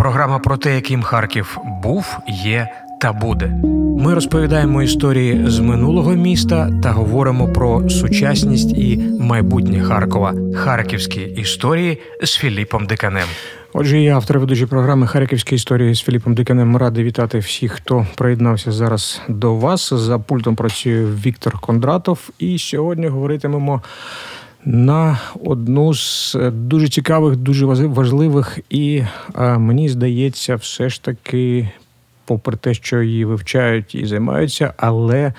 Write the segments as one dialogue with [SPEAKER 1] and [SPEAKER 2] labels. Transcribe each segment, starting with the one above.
[SPEAKER 1] Програма про те, яким Харків був, є та буде. Ми розповідаємо історії з минулого міста та говоримо про сучасність і майбутнє Харкова. Харківські історії з Філіпом Диканем. Отже, я автор ведучої програми Харківські історії з Філіпом Диканем. Радий вітати всіх, хто приєднався зараз до вас. За пультом працює Віктор Кондратов, і сьогодні говоритимемо на одну з дуже цікавих, дуже важливих і мені здається, все ж таки. Попри те, що її вивчають і займаються, але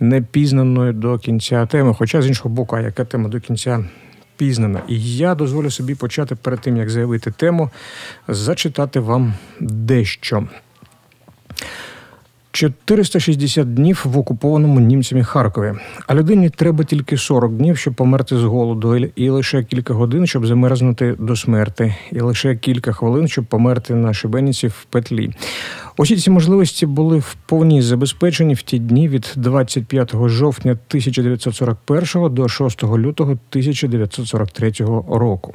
[SPEAKER 1] не пізнаною до кінця теми. Хоча з іншого боку, а яка тема до кінця пізнана. І я дозволю собі почати перед тим, як заявити тему, зачитати вам дещо. 460 днів в окупованому німцями Харкові. А людині треба тільки 40 днів, щоб померти з голоду, і лише кілька годин, щоб замерзнути до смерти, і лише кілька хвилин, щоб померти на шибеніці в петлі. Усі ці можливості були в повній забезпечені в ті дні від 25 жовтня 1941 до 6 лютого 1943 року.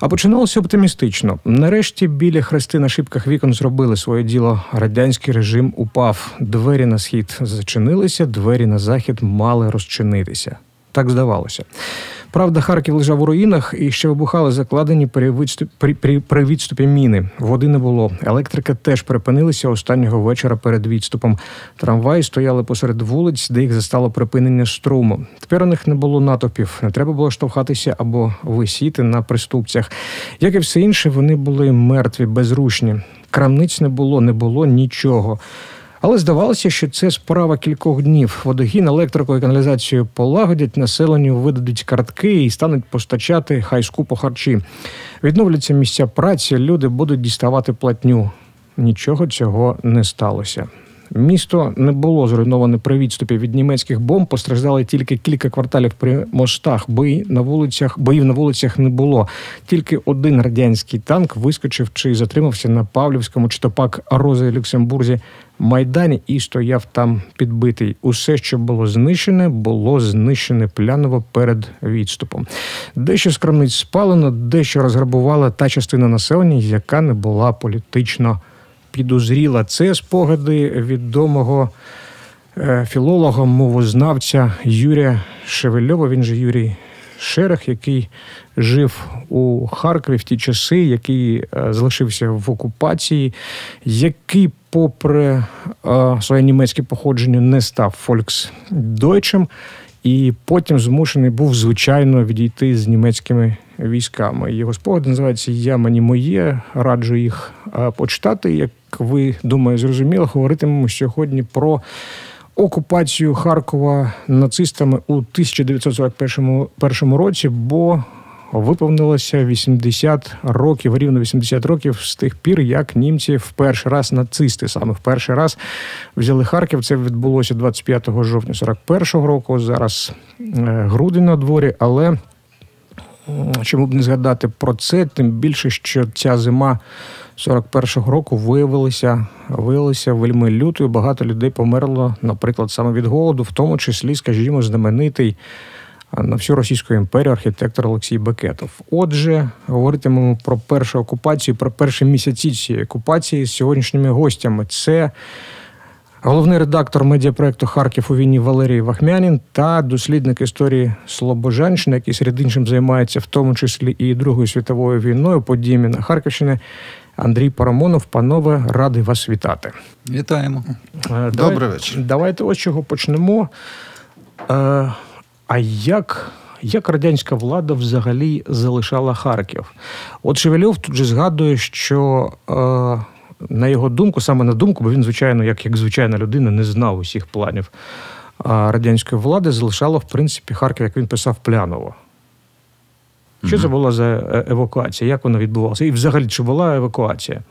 [SPEAKER 1] А починалося оптимістично. Нарешті біля хрести на шибках вікон зробили своє діло. Радянський режим упав. Двері на схід зачинилися, двері на захід мали розчинитися. Так здавалося. Правда, Харків лежав у руїнах і ще вибухали закладені при відступі, при, при, при відступі міни. Води не було. Електрика теж припинилася останнього вечора перед відступом. Трамваї стояли посеред вулиць, де їх застало припинення струму. Тепер у них не було натовпів, не треба було штовхатися або висіти на приступцях. Як і все інше, вони були мертві, безручні. Крамниць не було, не було нічого. Але здавалося, що це справа кількох днів. Водогін, електрику і каналізацію полагодять, населенню видадуть картки і стануть постачати хай скупо харчі. Відновляться місця праці, люди будуть діставати платню. Нічого цього не сталося. Місто не було зруйноване при відступі від німецьких бомб. Постраждали тільки кілька кварталів при мостах. Бої на вулицях боїв на вулицях не було. Тільки один радянський танк вискочив чи затримався на Павлівському чи то пак Рози Люксембурзі майдані і стояв там підбитий. Усе, що було знищене, було знищене пляново перед відступом. Дещо з крамниць спалено, дещо розграбувала та частина населення, яка не була політично підозріла. Це спогади відомого е, філолога, мовознавця Юрія Шевельова. Він же Юрій Шерех, який жив у Харкові в ті часи, який е, залишився в окупації, який, попри е, своє німецьке походження, не став фольксдойчем, і потім змушений був звичайно відійти з німецькими військами. Його спогади називаються Я мені моє. Раджу їх почитати. Ви думаю, зрозуміло, говоритимемо сьогодні про окупацію Харкова нацистами у 1941 році, бо виповнилося 80 років, рівно 80 років з тих пір, як німці в перший раз нацисти саме в перший раз взяли Харків. Це відбулося 25 жовтня 41 року. Зараз е, грудень на дворі, але чому б не згадати про це, тим більше, що ця зима 41-го року виявилася виявилася вельми лютою. Багато людей померло, наприклад, саме від голоду, в тому числі, скажімо, знаменитий на всю Російську імперію архітектор Олексій Бекетов. Отже, говоритимемо про першу окупацію, про перші місяці цієї окупації з сьогоднішніми гостями. Це головний редактор медіапроекту Харків у війні Валерій Вахмянін та дослідник історії Слобожанщини, який серед іншим займається в тому числі і Другою світовою війною, подіями на Харківщині. Андрій Парамонов, панове, радий вас вітати.
[SPEAKER 2] Вітаємо.
[SPEAKER 1] Е, Добрий вечір. Давайте ось чого почнемо. Е, а як як радянська влада взагалі залишала Харків? От Шевельов тут же згадує, що е, на його думку, саме на думку, бо він, звичайно, як як звичайна людина, не знав усіх планів радянської влади, залишала, в принципі, Харків, як він писав, пляново. Що це була за е, евакуація? Як вона відбувалася? І взагалі, чи була евакуація?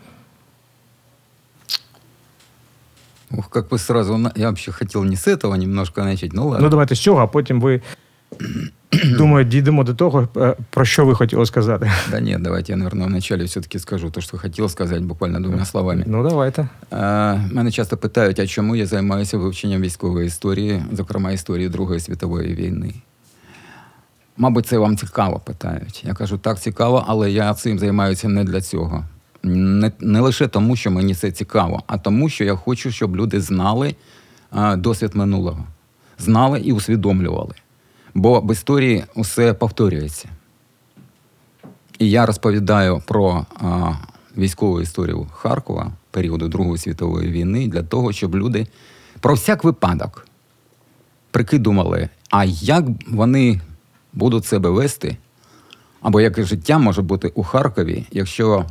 [SPEAKER 2] Ух, как бы сразу, я вообще хотел не с этого немножко начать, ну ладно.
[SPEAKER 1] Ну давайте з цього, а потім ви, думаю, дійдемо до того, е, про що ви хотіли сказати.
[SPEAKER 2] Да нет, давайте я, наверное, вначале все-таки скажу то, що хотів сказати, буквально двома словами.
[SPEAKER 1] Ну, давайте.
[SPEAKER 2] А, мене часто питають, а чому я займаюся вивченням військової історії, зокрема історії Другої світової війни. Мабуть, це вам цікаво питають. Я кажу, так цікаво, але я цим займаюся не для цього. Не, не лише тому, що мені це цікаво, а тому, що я хочу, щоб люди знали а, досвід минулого, знали і усвідомлювали. Бо в історії усе повторюється. І я розповідаю про а, військову історію Харкова періоду Другої світової війни для того, щоб люди про всяк випадок прикидували, а як вони будуть себе вести, або яке життя може бути у Харкові, якщо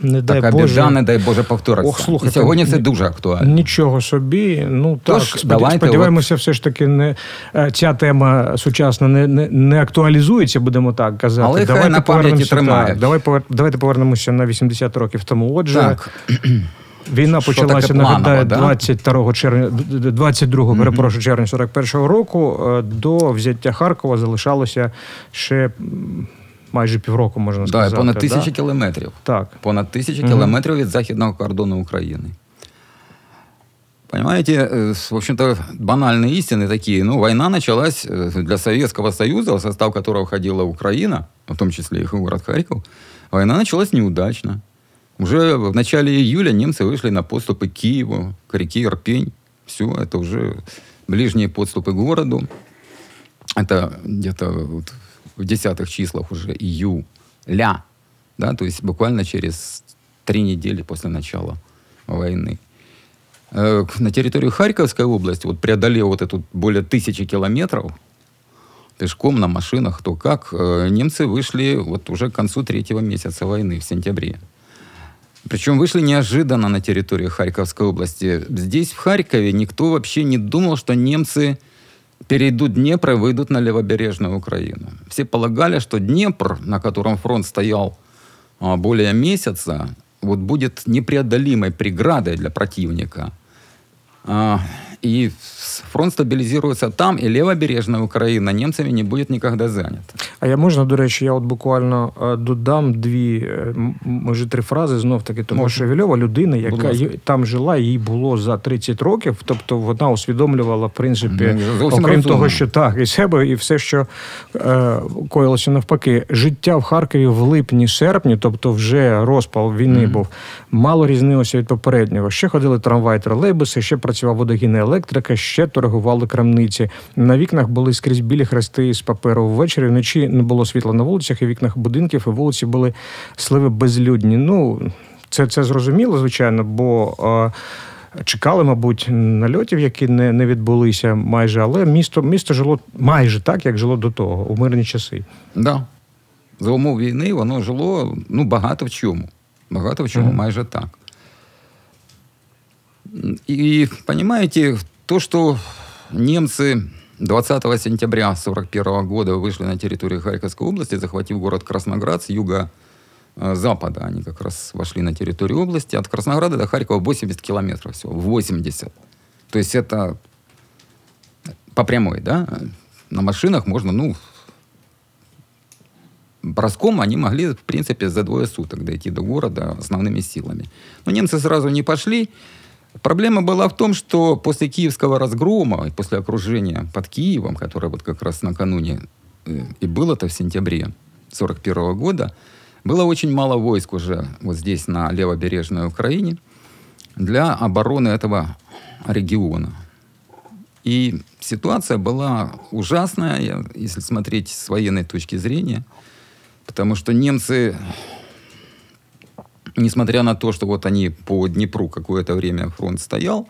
[SPEAKER 1] Не дай
[SPEAKER 2] така
[SPEAKER 1] Боже.
[SPEAKER 2] біда, не дай Боже, повториться.
[SPEAKER 1] Ох, слухайте,
[SPEAKER 2] І сьогодні це дуже актуально.
[SPEAKER 1] Нічого собі. Ну
[SPEAKER 2] Тож,
[SPEAKER 1] так,
[SPEAKER 2] давайте
[SPEAKER 1] сподіваємося, все ж таки не е, ця тема сучасна не, не, не актуалізується, будемо так казати.
[SPEAKER 2] Але хай на пам'яті тримають.
[SPEAKER 1] давай повер- давайте повернемося на 80 років тому. Отже,
[SPEAKER 2] Так.
[SPEAKER 1] війна
[SPEAKER 2] Що
[SPEAKER 1] почалася,
[SPEAKER 2] таке
[SPEAKER 1] нагадаю,
[SPEAKER 2] планово, да?
[SPEAKER 1] 22 червня, 22, перепрошую, червня 41 року. Е, До взяття Харкова залишалося ще м, майже півроку, можна
[SPEAKER 2] Да,
[SPEAKER 1] сказати.
[SPEAKER 2] понад
[SPEAKER 1] да?
[SPEAKER 2] тисячі кілометрів.
[SPEAKER 1] Так.
[SPEAKER 2] Понад тысячи
[SPEAKER 1] Мгм.
[SPEAKER 2] километров від західного кордону України. Понимаете, э, в общем-то, банальные истины такие. Ну, война началась э, для Советского Союза, в состав которого входила Украина, в том числе и город Харьков. Война началась неудачно. Уже в начале июля немцы вышли на подступы к Киеву, к реке Ирпень. Все, это уже ближние подступы к городу. Это где-то вот в десятых числах уже июля. Да, то есть буквально через три недели после начала войны. Э, На территорию Харьковской области, вот преодолев вот эту более тысячи километров, пешком, на машинах, то как, э, немцы вышли вот уже к концу третьего месяца войны, в сентябре. Причем вышли неожиданно на территорию Харьковской области. Здесь, в Харькове, никто вообще не думал, что немцы перейдут Днепр и выйдут на левобережную Украину. Все полагали, что Днепр, на котором фронт стоял а, более месяца, вот будет непреодолимой преградой для противника. А, И фронт стабилизируется там, и левобережная Украина немцами не будет никогда занята.
[SPEAKER 1] А я можна, до речі, я от буквально е, додам дві, е, може три фрази знов таки, тому
[SPEAKER 2] Можна.
[SPEAKER 1] що Вільова людина, яка там жила, їй було за 30 років. Тобто вона усвідомлювала, в принципі,
[SPEAKER 2] Ну,
[SPEAKER 1] окрім
[SPEAKER 2] розумно.
[SPEAKER 1] того, що так, і себе, і все, що е, коїлося навпаки. Життя в Харкові в липні-серпні, тобто вже розпал війни
[SPEAKER 2] Мгм.
[SPEAKER 1] був, мало різнилося від попереднього. Ще ходили трамваї, тролейбуси, ще працював водогінна електрика, ще торгували крамниці. На вікнах були скрізь білі хрести з паперу. Ввечері вночі не було світла на вулицях, і в вікнах будинків, і вулиці були сливи безлюдні. Ну, це, це зрозуміло, звичайно, бо. е, Чекали, мабуть, нальотів, які не, не відбулися майже, але місто, місто жило майже так, як жило до того, у мирні часи.
[SPEAKER 2] Да. За умов війни воно жило ну, багато в чому. Багато в чому,
[SPEAKER 1] Мгм.
[SPEAKER 2] майже так. И, понимаете, то, что немцы 20 сентября 1941 года вышли на территорию Харьковской области, захватив город Красноград с юга-запада, они как раз вошли на территорию области. От Краснограда до Харькова 80 километров всего, 80. То есть это по прямой, да? На машинах можно, ну, броском они могли, в принципе, за двое суток дойти до города основными силами. Но немцы сразу не пошли. Проблема была в том, что после киевского разгрома и после окружения под Киевом, которое вот как раз накануне э, и было-то в сентябре 1941 года, было очень мало войск уже вот здесь, на левобережной Украине, для обороны этого региона. И ситуация была ужасная, если смотреть с военной точки зрения, потому что немцы, несмотря на то, что вот они по Днепру какое-то время фронт стоял,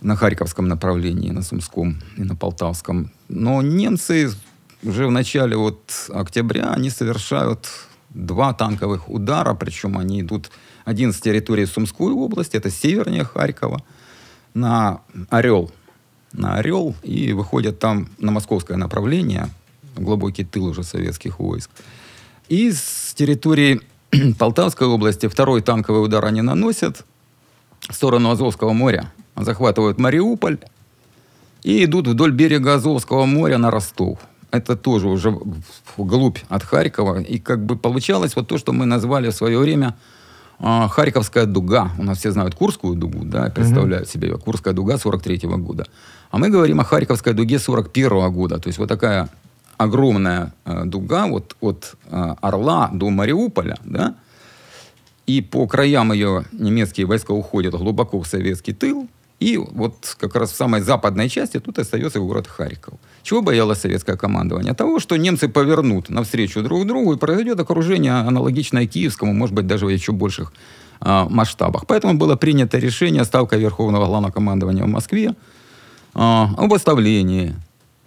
[SPEAKER 2] на Харьковском направлении, на Сумском и на Полтавском, но немцы уже в начале вот октября они совершают два танковых удара, причем они идут один с территории Сумской области, это севернее Харькова, на Орел. На Орел и выходят там на московское направление, глубокий тыл уже советских войск. И с территории Полтавской области второй танковый удар они наносят в сторону Азовского моря, захватывают Мариуполь и идут вдоль берега Азовского моря на Ростов. Это тоже уже вглубь от Харькова. И как бы получалось вот то, что мы назвали в свое время а, Харьковская дуга. У нас все знают Курскую дугу, да, представляют себе ее. Курская дуга 43 года. А мы говорим о Харьковской дуге 41 года. То есть вот такая огромная э, дуга вот от э, Орла до Мариуполя, да, и по краям ее немецкие войска уходят глубоко в советский тыл, и вот как раз в самой западной части тут остается город Харьков. Чего боялось советское командование? Того, что немцы повернут навстречу друг другу и произойдет окружение аналогичное киевскому, может быть, даже в еще больших а, масштабах. Поэтому было принято решение Ставка Верховного Главного командования в Москве а, об оставлении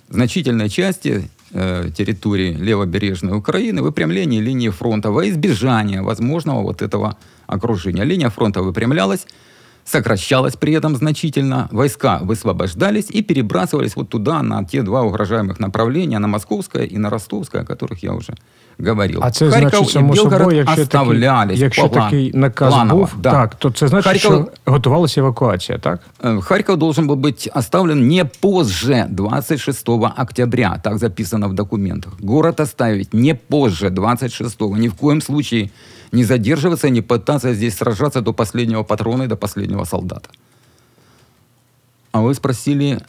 [SPEAKER 2] значительной части э, территории левобережной Украины, выпрямлении линии фронта во избежание возможного вот этого окружения. Линия фронта выпрямлялась, сокращалась при этом значительно, войска высвобождались и перебрасывались вот туда, на те два угрожаемых направления, на Московское и на Ростовское, о которых я уже говорил.
[SPEAKER 1] А це
[SPEAKER 2] Харків
[SPEAKER 1] значить,
[SPEAKER 2] і
[SPEAKER 1] само
[SPEAKER 2] Білгород
[SPEAKER 1] собою, якщо, такий,
[SPEAKER 2] оставлялись
[SPEAKER 1] якщо
[SPEAKER 2] план-
[SPEAKER 1] такий наказ
[SPEAKER 2] планово,
[SPEAKER 1] був,
[SPEAKER 2] да.
[SPEAKER 1] так, то це значить,
[SPEAKER 2] Харків-
[SPEAKER 1] що готувалася евакуація, так?
[SPEAKER 2] Э, Харьков должен был быть оставлен не позже 26 октября, так записано в документах. Город оставить не позже 26 Ни в коем случае не задерживаться, не пытаться здесь сражаться до последнего патрона и до последнего солдата. А вы спросили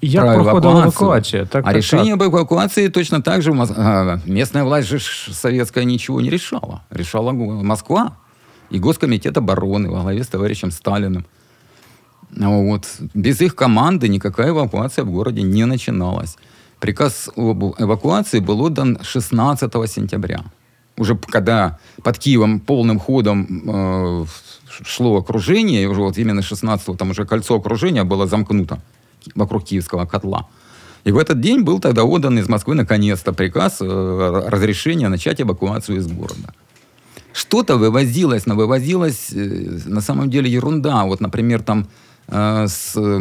[SPEAKER 1] Як
[SPEAKER 2] про
[SPEAKER 1] проходила
[SPEAKER 2] эвакуацию.
[SPEAKER 1] Так,
[SPEAKER 2] а
[SPEAKER 1] так,
[SPEAKER 2] решение
[SPEAKER 1] так.
[SPEAKER 2] об эвакуации точно так же а, местная власть же советская ничего не решала. Решала Москва и Госкомитет обороны во главе с товарищем Сталиным. Ну Вот. Без их команды никакая эвакуация в городе не начиналась. Приказ об эвакуации был отдан 16 сентября. Уже когда под Киевом полным ходом э, шло окружение, уже вот именно 16 там уже кольцо окружения было замкнуто вокруг киевского котла. И в этот день был тогда отдан из Москвы наконец-то приказ э, разрешения начать эвакуацию из города. Что-то вывозилось, но вывозилось э, на самом деле ерунда. Вот, например, там э, с э,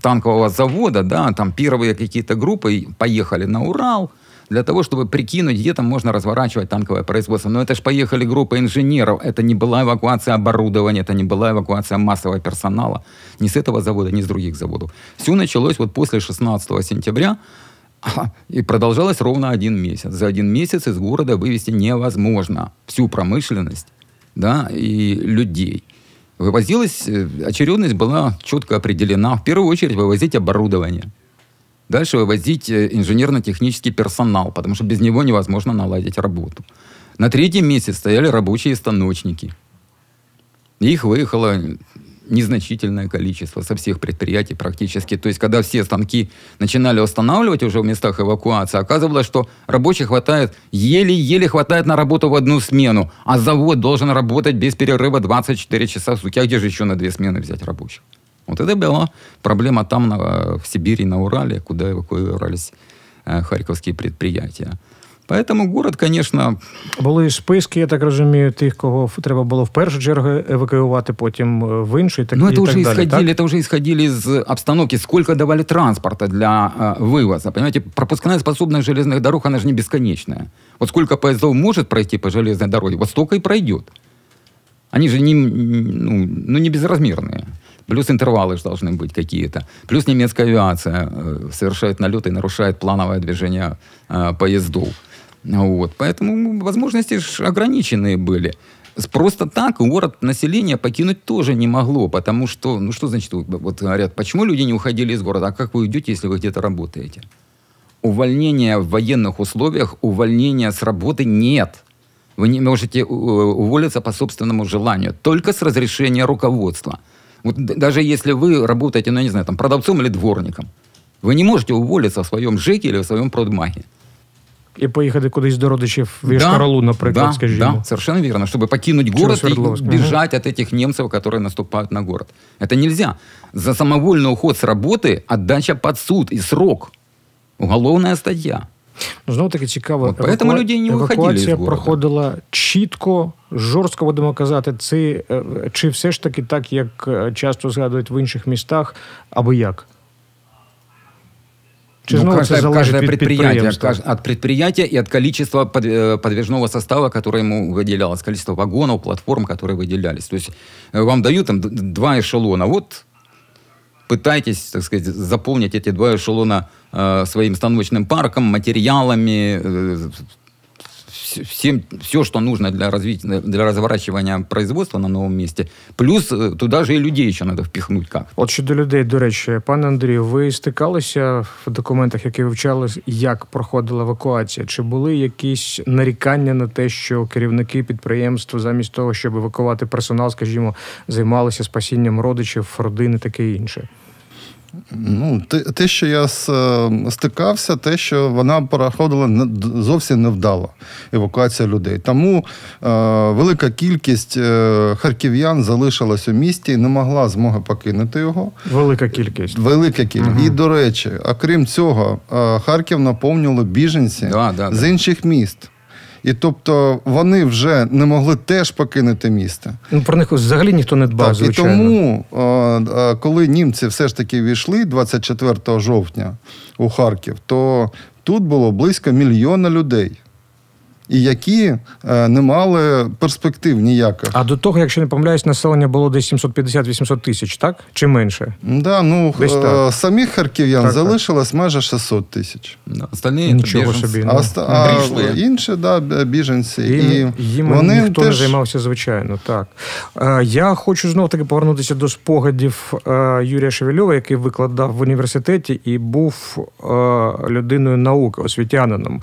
[SPEAKER 2] танкового завода, да, там первые какие-то группы поехали на Урал для того, чтобы прикинуть, где там можно разворачивать танковое производство. Но это ж поехали группа инженеров, это не была эвакуация оборудования, это не была эвакуация массового персонала ни с этого завода, ни с других заводов. Все началось вот после 16 сентября, Ага, И продолжалось ровно один месяц. За один месяц из города вывести невозможно всю промышленность да, и людей. Вывозилась, э, очередность была четко определена. В первую очередь вывозить оборудование. Дальше вывозить э, инженерно-технический персонал, потому что без него невозможно наладить работу. На третий месяц стояли рабочие станочники. Их выехало незначительное количество со всех предприятий практически. То есть, когда все станки начинали устанавливать уже в местах эвакуации, оказывалось, что рабочих хватает, еле-еле хватает на работу в одну смену, а завод должен работать без перерыва 24 часа в сутки. А где же еще на две смены взять рабочих? Вот это была проблема там, на- в Сибири, на Урале, куда эвакуировались э, харьковские предприятия. Поэтому город, конечно,
[SPEAKER 1] Були списки, я так розумію, тих, кого ф- треба було в першу чергу евакуювати, потім е, в іншу і так,
[SPEAKER 2] Ну,
[SPEAKER 1] і
[SPEAKER 2] это
[SPEAKER 1] так
[SPEAKER 2] уже
[SPEAKER 1] далі.
[SPEAKER 2] исходили,
[SPEAKER 1] Так?
[SPEAKER 2] это уже исходили из обстановки, сколько давали транспорта для э, вывоза. Понимаете, пропускная способность железных дорог, она же не бесконечная. Вот сколько поездов может пройти по железной дороге, вот столько и пройдет. Они же не, ну, ну, не безразмерные. Плюс интервалы же должны быть какие-то. Плюс немецкая авиация э, совершает налеты и нарушает плановое движение э, поездов. Вот. Поэтому возможности ограниченные были. Просто так город, население покинуть тоже не могло, потому что, ну что значит, вот говорят, почему люди не уходили из города, а как вы уйдете, если вы где-то работаете? Увольнения в военных условиях, увольнения с работы нет. Вы не можете э, уволиться по собственному желанию, только с разрешения руководства. Вот д- даже если вы работаете, ну, я не знаю, там, продавцом или дворником, вы не можете уволиться в своем ЖЭКе или в своем продмаге.
[SPEAKER 1] І поїхати кудись до родичів в Ішкаралу, наприклад,
[SPEAKER 2] да,
[SPEAKER 1] скажімо.
[SPEAKER 2] Да, совершенно верно. Чтобы покинуть
[SPEAKER 1] Через
[SPEAKER 2] город и
[SPEAKER 1] Свердловск, мгм.
[SPEAKER 2] бежать от этих немцев, которые наступают на город. Это нельзя. За самовольный уход с работы отдача под суд и срок. Уголовная статья.
[SPEAKER 1] Ну, Знову таки цікаво.
[SPEAKER 2] От поэтому люди не виходили
[SPEAKER 1] евакуація
[SPEAKER 2] з города.
[SPEAKER 1] проходила чітко, жорстко будемо казати. Це, е, чи все ж таки так, як е, часто згадують в інших містах, або як? Чи
[SPEAKER 2] Ну,
[SPEAKER 1] знову
[SPEAKER 2] каждое,
[SPEAKER 1] це залежить
[SPEAKER 2] каждое
[SPEAKER 1] від
[SPEAKER 2] предприятие,
[SPEAKER 1] підприємства?
[SPEAKER 2] каж- от предприятия и от количества под- э, подвижного состава, которое ему выделялось, количество вагонов, платформ, которые выделялись. То есть э, вам дают там д- два эшелона. Вот пытайтесь, так сказать, заполнить эти два эшелона э, своим станочным парком, материалами, э, всем, все, что нужно для развития, для разворачивания производства на новом месте. Плюс э, туда же и людей еще надо впихнуть как.
[SPEAKER 1] От щодо людей, до речі, пане Андрію, ви стикалися в документах, які вивчали, як проходила евакуація? Чи були якісь нарікання на те, що керівники підприємств замість того, щоб евакувати персонал, скажімо, займалися спасінням родичів, родини, таке інше?
[SPEAKER 3] Ну, те, те, що я с- е, стикався, те, що вона проходила не- зовсім невдало евакуація людей. Тому е, велика кількість е, харків'ян залишилась у місті і не могла змоги покинути його.
[SPEAKER 1] Велика кількість.
[SPEAKER 3] Велика кількість. І, до речі, окрім цього, е, Харків наповнювали біженці
[SPEAKER 2] Да, да,
[SPEAKER 3] з інших міст. І тобто вони вже не могли теж покинути місто.
[SPEAKER 1] Ну про них взагалі ніхто не дбав,
[SPEAKER 3] Так, і тому, коли німці все ж таки війшли 24 жовтня у Харків, то тут було близько мільйона людей, і які е, не мали перспектив ніяких.
[SPEAKER 1] А до того, якщо не помиляюсь, населення було десь 750-800 тисяч, так? Чи менше?
[SPEAKER 3] Да, ну,
[SPEAKER 1] Десь
[SPEAKER 3] е,
[SPEAKER 1] так.
[SPEAKER 3] самих харків'ян
[SPEAKER 1] Так, так.
[SPEAKER 3] залишилось майже 600 тисяч.
[SPEAKER 2] Да, остальные это
[SPEAKER 1] Нічого
[SPEAKER 2] беженцы.
[SPEAKER 1] собі.
[SPEAKER 3] А,
[SPEAKER 1] Ну,
[SPEAKER 3] оста- а
[SPEAKER 2] прийшли.
[SPEAKER 3] інші да, біженці.
[SPEAKER 1] Їм,
[SPEAKER 3] і
[SPEAKER 1] їм
[SPEAKER 3] вони
[SPEAKER 1] ніхто
[SPEAKER 3] теж...
[SPEAKER 1] не займався, звичайно. Так. Е, я хочу знов таки повернутися до спогадів е, Юрія Шевельова, який викладав в університеті і був е, людиною науки, освітянином.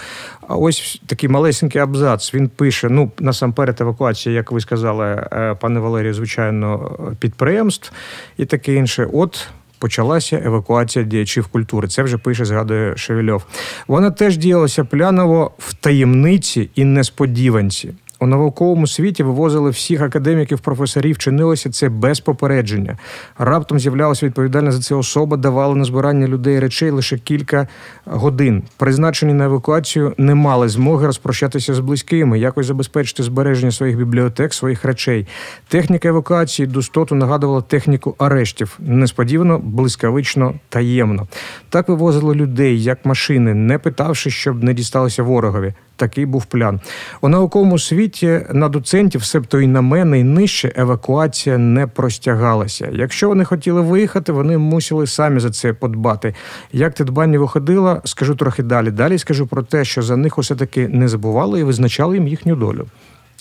[SPEAKER 1] А ось такий малесенький абзац. Він пише: ну, насамперед, евакуація, як ви сказали, е, пане Валерію, звичайно, підприємств і таке інше. От. Почалася евакуація діячів культури. Це вже пише, згадує Шевельов. Вона теж діялася пляново в таємниці і несподіванці. У науковому світі вивозили всіх академіків, професорів, чинилося це без попередження. Раптом з'являлася відповідальна за це особа, давали на збирання людей речей лише кілька годин. Призначені на евакуацію не мали змоги розпрощатися з близькими, якось забезпечити збереження своїх бібліотек, своїх речей. Техніка евакуації достоту нагадувала техніку арештів. Несподівано, блискавично, таємно. Так вивозили людей, як машини, не питавши, щоб не дісталося ворогові. Такий був план. У науковому світі на доцентів, себто і на мене, і нижче евакуація не простягалася. Якщо вони хотіли виїхати, вони мусили самі за це подбати. Як ти дбання виходила, скажу трохи далі. Далі скажу про те, що за них усе таки не забували і визначали їм їхню долю.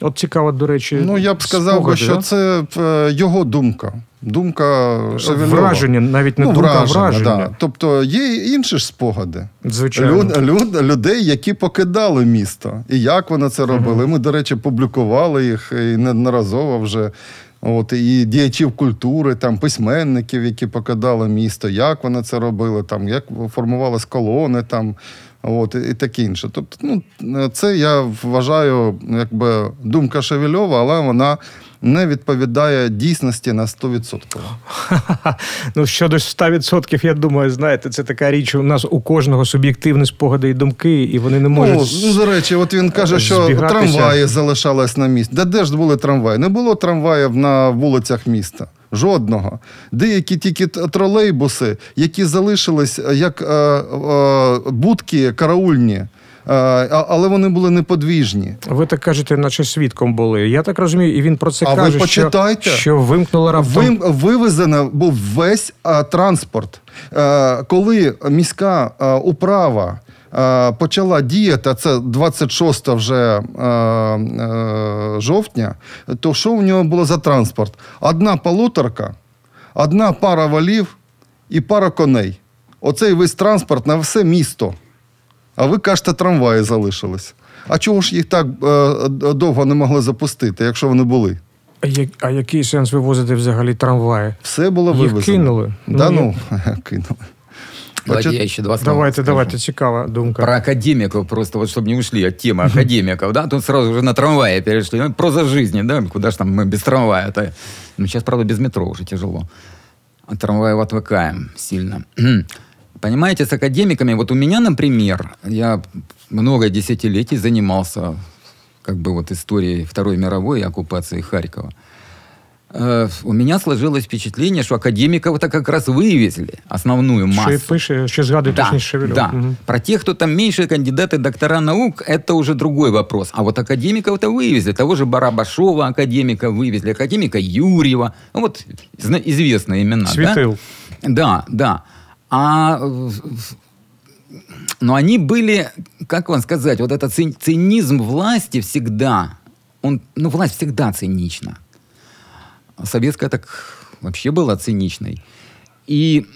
[SPEAKER 1] От цікаво, до речі,
[SPEAKER 3] Ну, я б сказав,
[SPEAKER 1] спогади,
[SPEAKER 3] що
[SPEAKER 1] да?
[SPEAKER 3] це е, його думка. Думка Шевельова.
[SPEAKER 1] враження, навіть не
[SPEAKER 3] ну,
[SPEAKER 1] думка, а
[SPEAKER 3] враження,
[SPEAKER 1] враження.
[SPEAKER 3] Да. Тобто є інші ж спогади.
[SPEAKER 1] Звичайно.
[SPEAKER 3] Люд, люд, людей, які покидали місто. І як вони це робили. Ми, до речі, публікували їх і неодноразово вже. От, і діячів культури, там, письменників, які покидали місто, як вони це робили, там, як формувалися колони, там, от, і, таке інше. Тобто, ну, це я вважаю, якби думка Шевельова, але вона не відповідає дійсності на 100%.
[SPEAKER 1] Ну, щодо 100%, я думаю, знаєте, це така річ. У нас у кожного суб'єктивні спогади і думки, і вони не можуть.
[SPEAKER 3] Ну, ну, до речі, от він каже, що
[SPEAKER 1] збігатися.
[SPEAKER 3] трамваї залишались на місці. Де, де ж були трамваї? Не було трамваїв на вулицях міста. Жодного. Деякі тільки тролейбуси, які залишились е, як е, е, будки караульні, е, а- але вони були неподвіжні.
[SPEAKER 1] Ви так кажете, наче свідком були. Я так розумію, і він про це
[SPEAKER 3] А ви почитайте.
[SPEAKER 1] що, що вимкнули раптом.
[SPEAKER 3] Ви, вивезено був весь а, транспорт. Е, коли міська е, управа е, почала діяти, а це 26 вже е, е, жовтня, то що в нього було за транспорт? Одна полуторка, одна пара валів і пара коней. Оцей весь транспорт на все місто. А ви кажете, трамваї залишились. А чого ж їх так е, довго не могли запустити, якщо вони були?
[SPEAKER 1] А, я- а який сенс вивозити взагалі трамваї?
[SPEAKER 3] Все було
[SPEAKER 1] Їх кинули?
[SPEAKER 3] Да,
[SPEAKER 1] Ну,
[SPEAKER 3] ну, кинули.
[SPEAKER 2] Еще два слова
[SPEAKER 1] Давайте,
[SPEAKER 2] скажу.
[SPEAKER 1] давайте, цікава думка.
[SPEAKER 2] Про академиков просто, вот чтобы не ушли от темы академиков, да, тут сразу уже на трамвае перешли. Ну, проза жизни, да, куда ж там мы без трамвая-то. Ну, сейчас, правда, без метро уже тяжело. От трамваев отвыкаем сильно. Понимаете, с академиками, вот у меня, например, я много десятилетий занимался как бы вот историей Второй мировой оккупации Харькова. Э, У меня сложилось впечатление, что академиков-то как раз вывезли, основную массу.
[SPEAKER 1] Що і пише, що згадує точніше Шевельов.
[SPEAKER 2] Да.
[SPEAKER 1] Мгм.
[SPEAKER 2] Про тех, кто там меньше кандидаты, доктора наук, это уже другой вопрос. А вот академиков-то вывезли. Того же Барабашова академика вывезли, академика Юрьева. Ну, вот зна- известные имена. да?
[SPEAKER 1] Світил.
[SPEAKER 2] Да, да. А э, в- но они были, как вам сказать, вот этот цин- цинизм власти всегда, он, ну, власть всегда цинична. Советская так вообще была циничной. И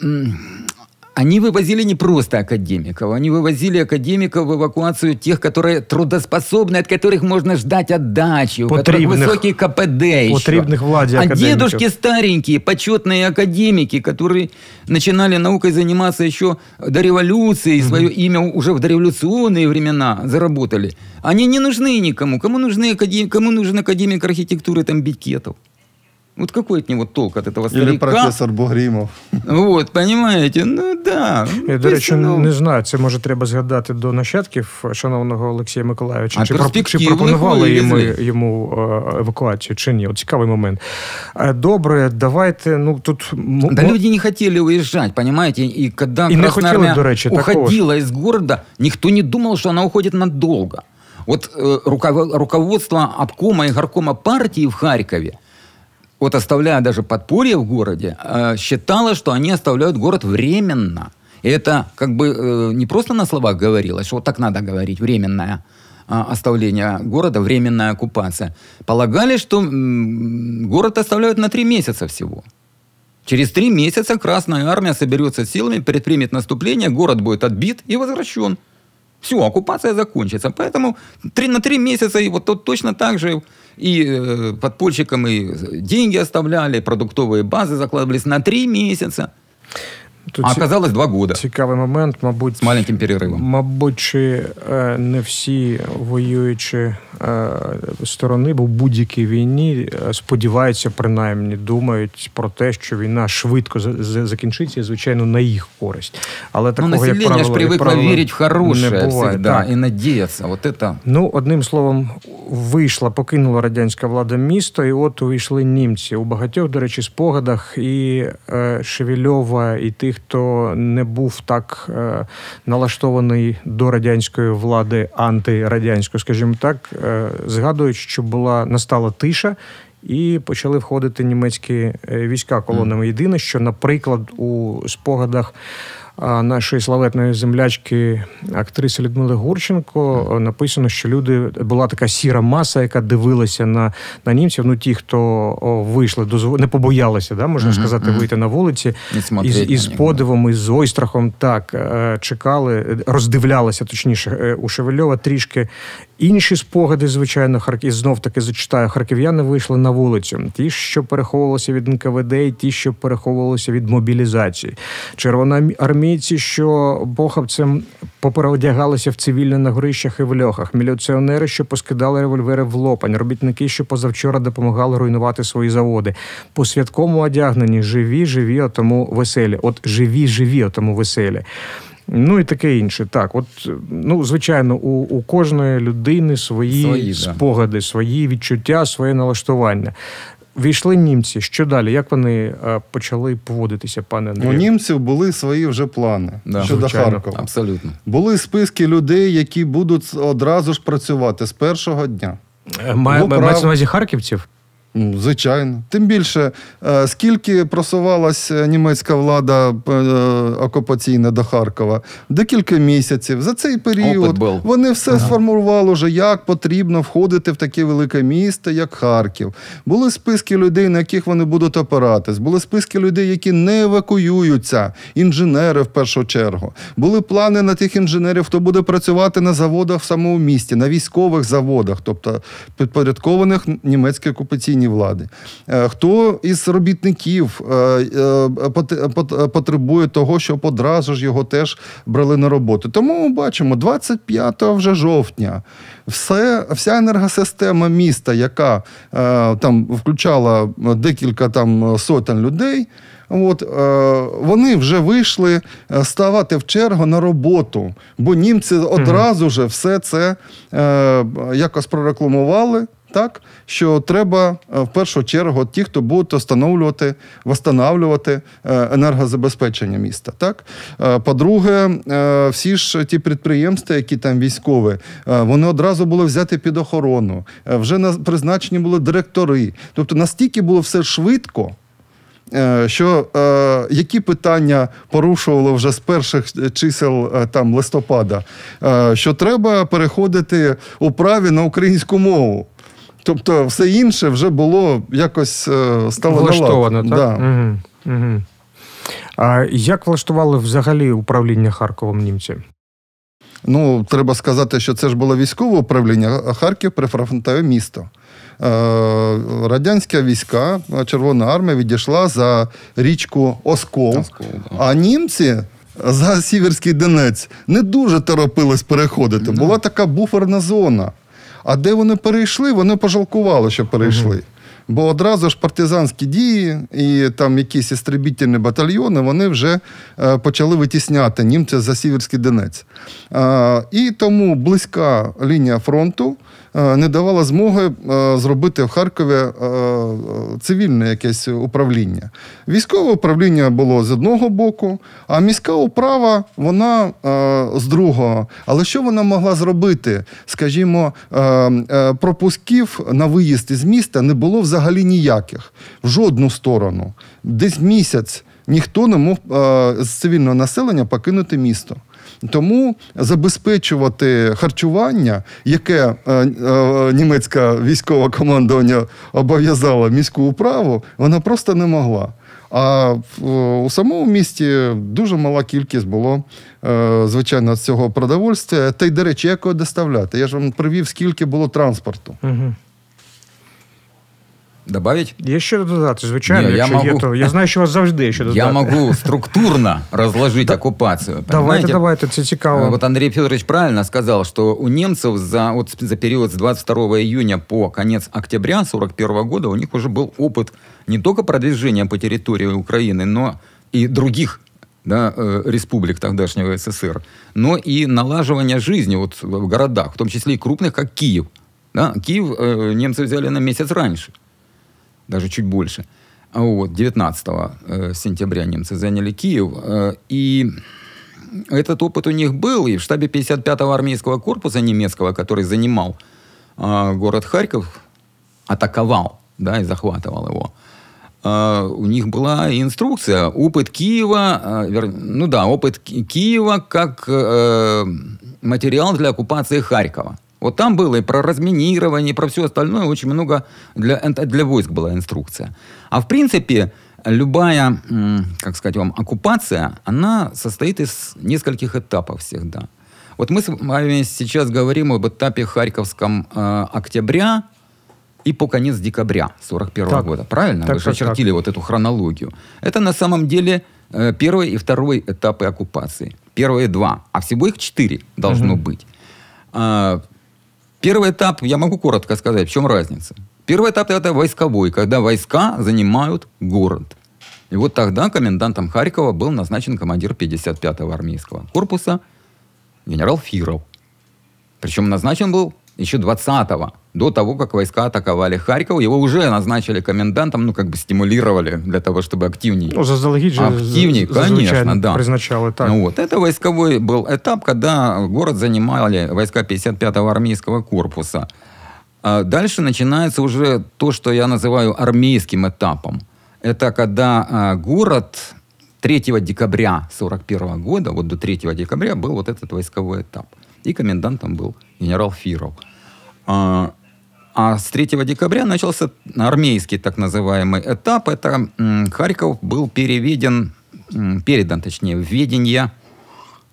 [SPEAKER 2] они вывозили не просто академиков, они вывозили академиков в эвакуацию тех, которые трудоспособны, от которых можно ждать отдачи, у которых высокий КПД еще.
[SPEAKER 1] потребных владе
[SPEAKER 2] А
[SPEAKER 1] академиков.
[SPEAKER 2] дедушки старенькие, почетные академики, которые начинали наукой заниматься еще до революции, и свое имя уже в дореволюционные времена заработали. Они не нужны никому. Кому, нужны академ... Кому нужен академик архитектуры там Бикетов? Вот какой от него толк от этого
[SPEAKER 3] Или
[SPEAKER 2] старика?
[SPEAKER 3] професор Бугрімов.
[SPEAKER 2] Вот, понимаете? Ну да.
[SPEAKER 1] Я, до речі,
[SPEAKER 2] ну,
[SPEAKER 1] не знаю. Це може треба згадати до нащадків шановного Олексія Миколаївича.
[SPEAKER 2] А
[SPEAKER 1] Чи, про- чи пропонували йому, йому е, евакуацію, чи ні? От цікавий момент. Е, Добре, давайте. Ну тут
[SPEAKER 2] Да люди не хотели уезжать, понимаете? И когда
[SPEAKER 1] И не хотели, до речі, такого
[SPEAKER 2] уходила из города, никто не думал, что она уходит надолго. Вот э, руководство обкома и горкома партии в Харькове, вот оставляя даже подполье в городе, э, считало, что они оставляют город временно. И это как бы э, не просто на словах говорилось, что вот так надо говорить, временное а, оставление города, временная оккупация. Полагали, что город оставляют на три месяца всего. Через три месяца Красная Армия соберется силами, предпримет наступление, город будет отбит и возвращен. Все, оккупация закончится. Поэтому три, на три месяца и вот тут точно так же и э, подпольщикам и деньги оставляли, продуктовые базы закладывались на три месяца.
[SPEAKER 1] тут
[SPEAKER 2] А
[SPEAKER 1] ці-
[SPEAKER 2] оказалось два года
[SPEAKER 1] цікавий момент, мабуть,
[SPEAKER 2] с маленьким перерывом.
[SPEAKER 1] Мабуть, чи е, не всі воюючі е, сторони, бо в будь-якій війні е, сподіваються, принаймні, думають про те, що війна швидко за- за- закінчиться, і, звичайно, на їх користь. Але
[SPEAKER 2] Но
[SPEAKER 1] такого, як правило,
[SPEAKER 2] ж
[SPEAKER 1] як
[SPEAKER 2] привыкло
[SPEAKER 1] правило,
[SPEAKER 2] верить в хорошее
[SPEAKER 1] не буває.
[SPEAKER 2] всегда
[SPEAKER 1] Так.
[SPEAKER 2] и надеяться. Вот это
[SPEAKER 1] Ну, одним словом, вийшла, покинула радянська влада місто, і от увійшли німці. У багатьох, до речі, спогадах і е, Шевельова, і тих, хто не був так е, налаштований до радянської влади, антирадянської, скажімо так, е, згадують, що була настала тиша. І почали входити німецькі е, війська колонами. Єдине, що, наприклад, у спогадах нашої славетної землячки, актриси Людмили Гурченко, е, написано, що люди була така сіра маса, яка дивилася на, на німців. Ну, ті, хто вийшли не побоялися, да, можна сказати, вийти на вулиці
[SPEAKER 2] смотреть
[SPEAKER 1] із, із подивом, із ойстрахом, так е, чекали, е, роздивлялися, точніше, е, у Шевельова трішки інші спогади, звичайно, харків знов таки зачитаю. Харків'яни вийшли на вулицю. Ті, що переховувалися від НКВД, і ті, що переховувалися від мобілізації. Червоноармійці, що похабцем попереодягалися в цивільне на горищах і в льохах. Міліціонери, що поскидали револьвери в лопань. Робітники, що позавчора допомагали руйнувати свої заводи. По святкому одягнені живі, живі, а тому веселі. От живі, живі, а тому веселі. Ну і таке інше. Так, от ну звичайно, у, у кожної людини свої,
[SPEAKER 2] Свої, да.
[SPEAKER 1] спогади, свої відчуття, своє налаштування. Війшли німці. Що далі? Як вони е, почали поводитися, пане
[SPEAKER 3] У
[SPEAKER 1] Андрію?
[SPEAKER 3] німців були свої вже плани
[SPEAKER 2] Да.
[SPEAKER 3] щодо
[SPEAKER 1] Звичайно.
[SPEAKER 3] Харкова.
[SPEAKER 2] Абсолютно.
[SPEAKER 3] Були списки людей, які будуть одразу ж працювати з першого дня.
[SPEAKER 1] Е, Має,
[SPEAKER 3] Ну, прав-
[SPEAKER 1] на увазі харківців?
[SPEAKER 3] Ну, Звичайно. Тим більше, е, скільки просувалася німецька влада е, окупаційна до Харкова? Декілька місяців. За цей період вони все сформували вже, як потрібно входити в таке велике місто, як Харків. Були списки людей, на яких вони будуть опиратись. Були списки людей, які не евакуюються, інженери в першу чергу. Були плани на тих інженерів, хто буде працювати на заводах в самому місті, на військових заводах, тобто підпорядкованих німецькій окупаційній влади. Е, Хто із робітників е, е, пот- пот- потребує того, щоб одразу ж його теж брали на роботу. Тому ми бачимо 25 вже жовтня. Все, вся енергосистема міста, яка там включала декілька там сотень людей. От, вони вже вийшли ставати в чергу на роботу, бо німці одразу ж все це якось прорекламували. Так, що треба е, в першу чергу ті, хто будуть встановлювати, встановлювати енергозабезпечення міста. Так? Е, По-друге, е, всі ж ті підприємства, які там військові, е, вони одразу були взяті під охорону. Е, Вже на- призначені були директори. Тобто настільки було все швидко. е, що е, які питання порушували вже з перших чисел е, там листопада, е, що треба переходити у праві на українську мову. Тобто все інше вже було якось е, стало.
[SPEAKER 1] Влаштовано, так?
[SPEAKER 3] Да.
[SPEAKER 1] Угу. Угу. А як влаштували взагалі управління Харковом німці?
[SPEAKER 3] Ну, треба сказати, що це ж було військове управління, а Харків прифронтове місто. Е, Радянська війська, Червона армія відійшла за річку Оскол,
[SPEAKER 2] Оскол, да.
[SPEAKER 3] а німці за Сіверський Донець не дуже торопились переходити. Була така буферна зона. А де вони перейшли, вони пожалкували, що перейшли. Бо одразу ж партизанські дії і там якісь істребітельні батальйони вони вже е, почали витісняти німця за Сіверський Донець. Е, і тому близька лінія фронту не давала змоги е, зробити в Харкові е, е, цивільне якесь управління. Військове управління було з одного боку, а міська управа вона е, з другого. Але що вона могла зробити? Скажімо, е, е, пропусків на виїзд із міста не було взагалі ніяких в жодну сторону. Десь місяць ніхто не мог е, з цивільного населення покинути місто. Тому забезпечувати харчування, яке е, е, німецька військова командування обов'язала міську управу, вона просто не могла. А в, у самому місті дуже мала кількість було, е, звичайно, цього продовольствя. Та й, до речі, як його доставляти? Я ж вам привів, скільки було транспорту.
[SPEAKER 1] Угу.
[SPEAKER 2] Добавить?
[SPEAKER 1] Є що додати, звичайно,
[SPEAKER 2] Ні, я
[SPEAKER 1] якщо є,
[SPEAKER 2] можу.
[SPEAKER 1] то я знаю, що у вас завжди є що додати.
[SPEAKER 2] Я могу структурно разложить оккупацию.
[SPEAKER 1] Давайте,
[SPEAKER 2] понимаете?
[SPEAKER 1] давайте, це цікаво.
[SPEAKER 2] Э, Вот Андрей Федорович правильно сказал, что у немцев за, вот за период с 22 июня по конец октября 1941 года у них уже был опыт не только продвижения по территории Украины, но и других да, э, республик тогдашнего СССР, но и налаживания жизни вот в городах, в том числе и крупных, как Киев. Да? Киев э, немцы взяли на месяц раньше, даже чуть больше. А Вот, 19 э, сентября немцы заняли Киев. э, И этот опыт у них был, и в штабе 55-го армейского корпуса немецкого, который занимал а, город Харьков, атаковал, да, и захватывал его, у них была инструкция, опыт Киева, ну да, опыт Ки- Киева как э, материал для оккупации Харькова. Вот там было и про разминирование, и про все остальное, очень много для, для войск была инструкция. А в принципе, любая, как сказать вам, оккупация, она состоит из нескольких этапов всегда. Вот мы с вами сейчас говорим об этапе Харьковском э, октября и по конец декабря 41
[SPEAKER 1] Так.
[SPEAKER 2] года. Правильно?
[SPEAKER 1] Так,
[SPEAKER 2] Вы же
[SPEAKER 1] так, так.
[SPEAKER 2] очертили вот эту хронологию. Это на самом деле э, первый и второй этапы оккупации. Первые два. А всего их четыре должно
[SPEAKER 1] Мгм.
[SPEAKER 2] быть. А, Первый этап, я могу коротко сказать, в чем разница. Первый этап это войсковой, когда войска занимают город. И вот тогда комендантом Харькова был назначен командир 55-го армейского корпуса генерал Фиров. Причем назначен был еще 20-го, до того, как войска атаковали Харьков. Его уже назначили комендантом, ну, как бы стимулировали для того, чтобы активнее
[SPEAKER 1] Ну, заздалегідь же
[SPEAKER 2] Активней,
[SPEAKER 1] з- зазвичай
[SPEAKER 2] конечно, да.
[SPEAKER 1] призначали. Так.
[SPEAKER 2] ну вот, это войсковой был этап, когда город занимали войска 55-го армейского корпуса. А дальше начинается уже то, что я называю армейским этапом. Это когда а, город 3 декабря 41 года, вот до 3 декабря был вот этот войсковой этап. И комендантом был генерал Фиров. А, а с 3 декабря начался армейский так называемый этап. Это Харьков был переведен, передан, точнее, в ведение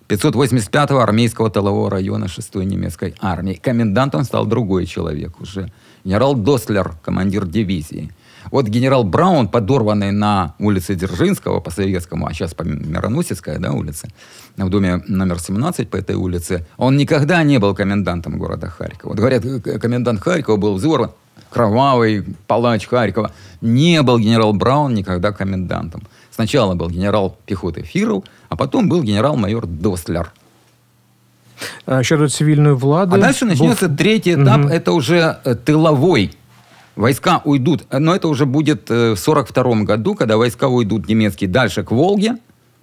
[SPEAKER 2] 585-го армейского тылового района 6-й немецкой армии. Комендантом стал другой человек уже. Генерал Дослер, командир дивизии. Вот генерал Браун, подорванный на улице Дзержинского по советскому, а сейчас по Мироносецкая да, улице, в доме номер 17 по этой улице, он никогда не был комендантом города Харькова. Вот говорят, комендант Харькова был взорван, кровавый палач Харькова. Не был генерал Браун никогда комендантом. Сначала был генерал пехоты Фиров, а потом был генерал-майор Дослер.
[SPEAKER 1] А Щодо цивільної влади.
[SPEAKER 2] А дальше
[SPEAKER 1] був-
[SPEAKER 2] начнется третий этап,
[SPEAKER 1] Мгм.
[SPEAKER 2] это уже э, тыловой. Войска уйдут, э, но это уже будет э, в 42 году, когда войска уйдут немецкие дальше к Волге,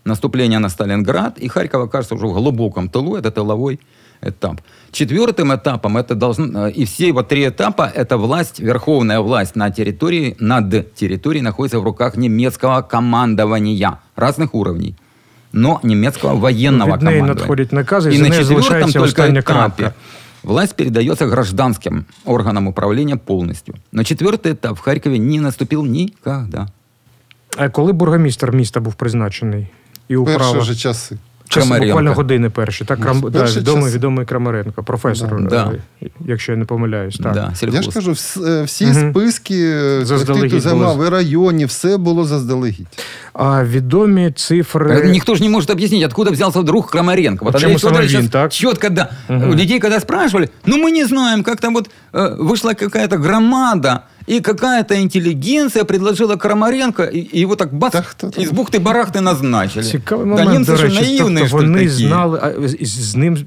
[SPEAKER 2] наступление на Сталинград, и Харьков окажется уже в глубоком тылу, это тыловой этап. Четвертым этапом это должно... э, И все вот три этапа – это власть, верховная власть на территории, над территорией находится в руках немецкого командования разных уровней. Но немецкого военного
[SPEAKER 1] Від неї
[SPEAKER 2] командования.
[SPEAKER 1] надходять накази, і
[SPEAKER 2] И
[SPEAKER 1] за
[SPEAKER 2] на
[SPEAKER 1] нею
[SPEAKER 2] четвертом
[SPEAKER 1] залишається
[SPEAKER 2] только
[SPEAKER 1] остання
[SPEAKER 2] этапе
[SPEAKER 1] крапка.
[SPEAKER 2] Власть передается гражданским органам управления полностью. Но четвертый этап в Харькове не наступил никогда.
[SPEAKER 1] А коли бургомістр міста був призначений і
[SPEAKER 3] Перші
[SPEAKER 1] управа?
[SPEAKER 3] ж часи.
[SPEAKER 1] Часи,
[SPEAKER 2] Крамаренко.
[SPEAKER 1] буквально години перші. Так, Крам... да,
[SPEAKER 3] перші
[SPEAKER 1] відомий,
[SPEAKER 3] часи.
[SPEAKER 1] відомий Крамаренко, професор,
[SPEAKER 2] Да.
[SPEAKER 1] е, якщо я не помиляюсь. Так.
[SPEAKER 2] Да,
[SPEAKER 3] Я
[SPEAKER 2] сельхоз.
[SPEAKER 3] ж кажу, вс- е, всі
[SPEAKER 1] Мгм.
[SPEAKER 3] списки, е,
[SPEAKER 1] Заздалегідь
[SPEAKER 3] хто тут займав
[SPEAKER 1] було.
[SPEAKER 3] і районі, все було заздалегідь.
[SPEAKER 1] А відомі цифри.
[SPEAKER 2] Э, Никто же не может объяснить, откуда взялся вдруг Крамаренко.
[SPEAKER 1] Вот
[SPEAKER 2] Вот
[SPEAKER 1] чему
[SPEAKER 2] Андрей Федорович
[SPEAKER 1] сам один,
[SPEAKER 2] сейчас
[SPEAKER 1] так?
[SPEAKER 2] четко, да.
[SPEAKER 1] Мгм.
[SPEAKER 2] У людей, когда спрашивали, ну мы не знаем, как там вот э, вышла какая-то громада, и какая-то интеллигенция предложила Крамаренко, и, и его так бац,
[SPEAKER 3] Да кто там?
[SPEAKER 2] из бухты-барахты назначили.
[SPEAKER 1] Цікавий
[SPEAKER 2] да
[SPEAKER 1] момент,
[SPEAKER 2] немцы
[SPEAKER 1] до
[SPEAKER 2] же
[SPEAKER 1] речі,
[SPEAKER 2] наивные,
[SPEAKER 1] тобто
[SPEAKER 2] что ли,
[SPEAKER 1] вони
[SPEAKER 2] такие?
[SPEAKER 1] знали, а, з, з ним е,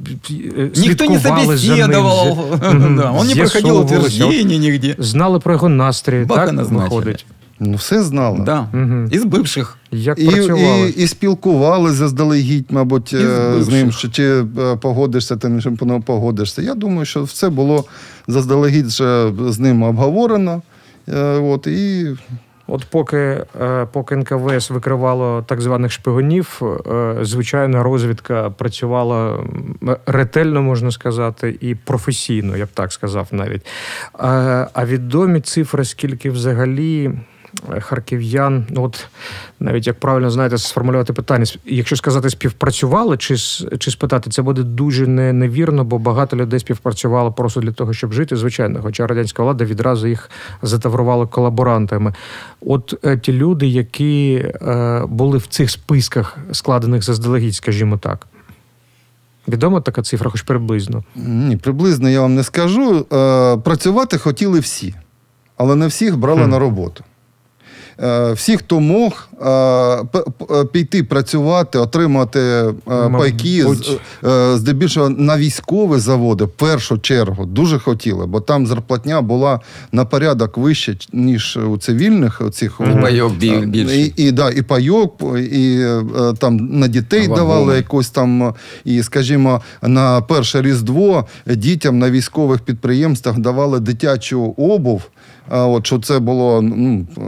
[SPEAKER 2] Никто не
[SPEAKER 1] слідкували за ним,
[SPEAKER 2] собеседовал,
[SPEAKER 1] з- Мгм,
[SPEAKER 2] да, он не проходил
[SPEAKER 1] з'ясовувалися.
[SPEAKER 2] утверждения нигде.
[SPEAKER 1] От Знали про його настрій,
[SPEAKER 2] Баха
[SPEAKER 1] так
[SPEAKER 2] назначили.
[SPEAKER 1] виходить.
[SPEAKER 3] Ну, все знали.
[SPEAKER 2] Да,
[SPEAKER 1] Мгм.
[SPEAKER 2] из бывших.
[SPEAKER 1] Як
[SPEAKER 3] І,
[SPEAKER 1] працювали.
[SPEAKER 3] і, і спілкували заздалегідь, мабуть,
[SPEAKER 2] Із
[SPEAKER 3] е, з ним, що чи е, погодишся, ти не погодишся. Я думаю, що все було заздалегідь вже з ним обговорено. Е, От, і
[SPEAKER 1] От поки, поки НКВС викривало так званих шпигунів, звичайна розвідка працювала ретельно, можна сказати, і професійно, я б так сказав навіть. А, а відомі цифри, скільки взагалі. Е, Харків'ян, ну от навіть як правильно знаєте, сформулювати питання. Якщо сказати співпрацювали, чи, чи спитати, це буде дуже не, невірно, бо багато людей співпрацювало просто для того, щоб жити, звичайно. Хоча радянська влада відразу їх затаврувала колаборантами. От е, ті люди, які е, були в цих списках, складених заздалегідь, скажімо так. Відома така цифра, хоч приблизно.
[SPEAKER 3] ні, приблизно я вам не скажу. Працювати хотіли всі, але не всіх брали
[SPEAKER 1] Хм.
[SPEAKER 3] на роботу. Е, Всі, хто мог е, п- піти працювати, отримати е, пайки, е, здебільшого на військові заводи, в першу чергу, дуже хотіли, бо там зарплатня була на порядок вище, ніж у цивільних цих
[SPEAKER 2] И боек бі-
[SPEAKER 3] і, і, да, і пайок, і е, там на дітей
[SPEAKER 2] Вагони.
[SPEAKER 3] давали якось там, і, скажімо, на перше Різдво дітям на військових підприємствах давали дитячу обув. От що це було ну, е,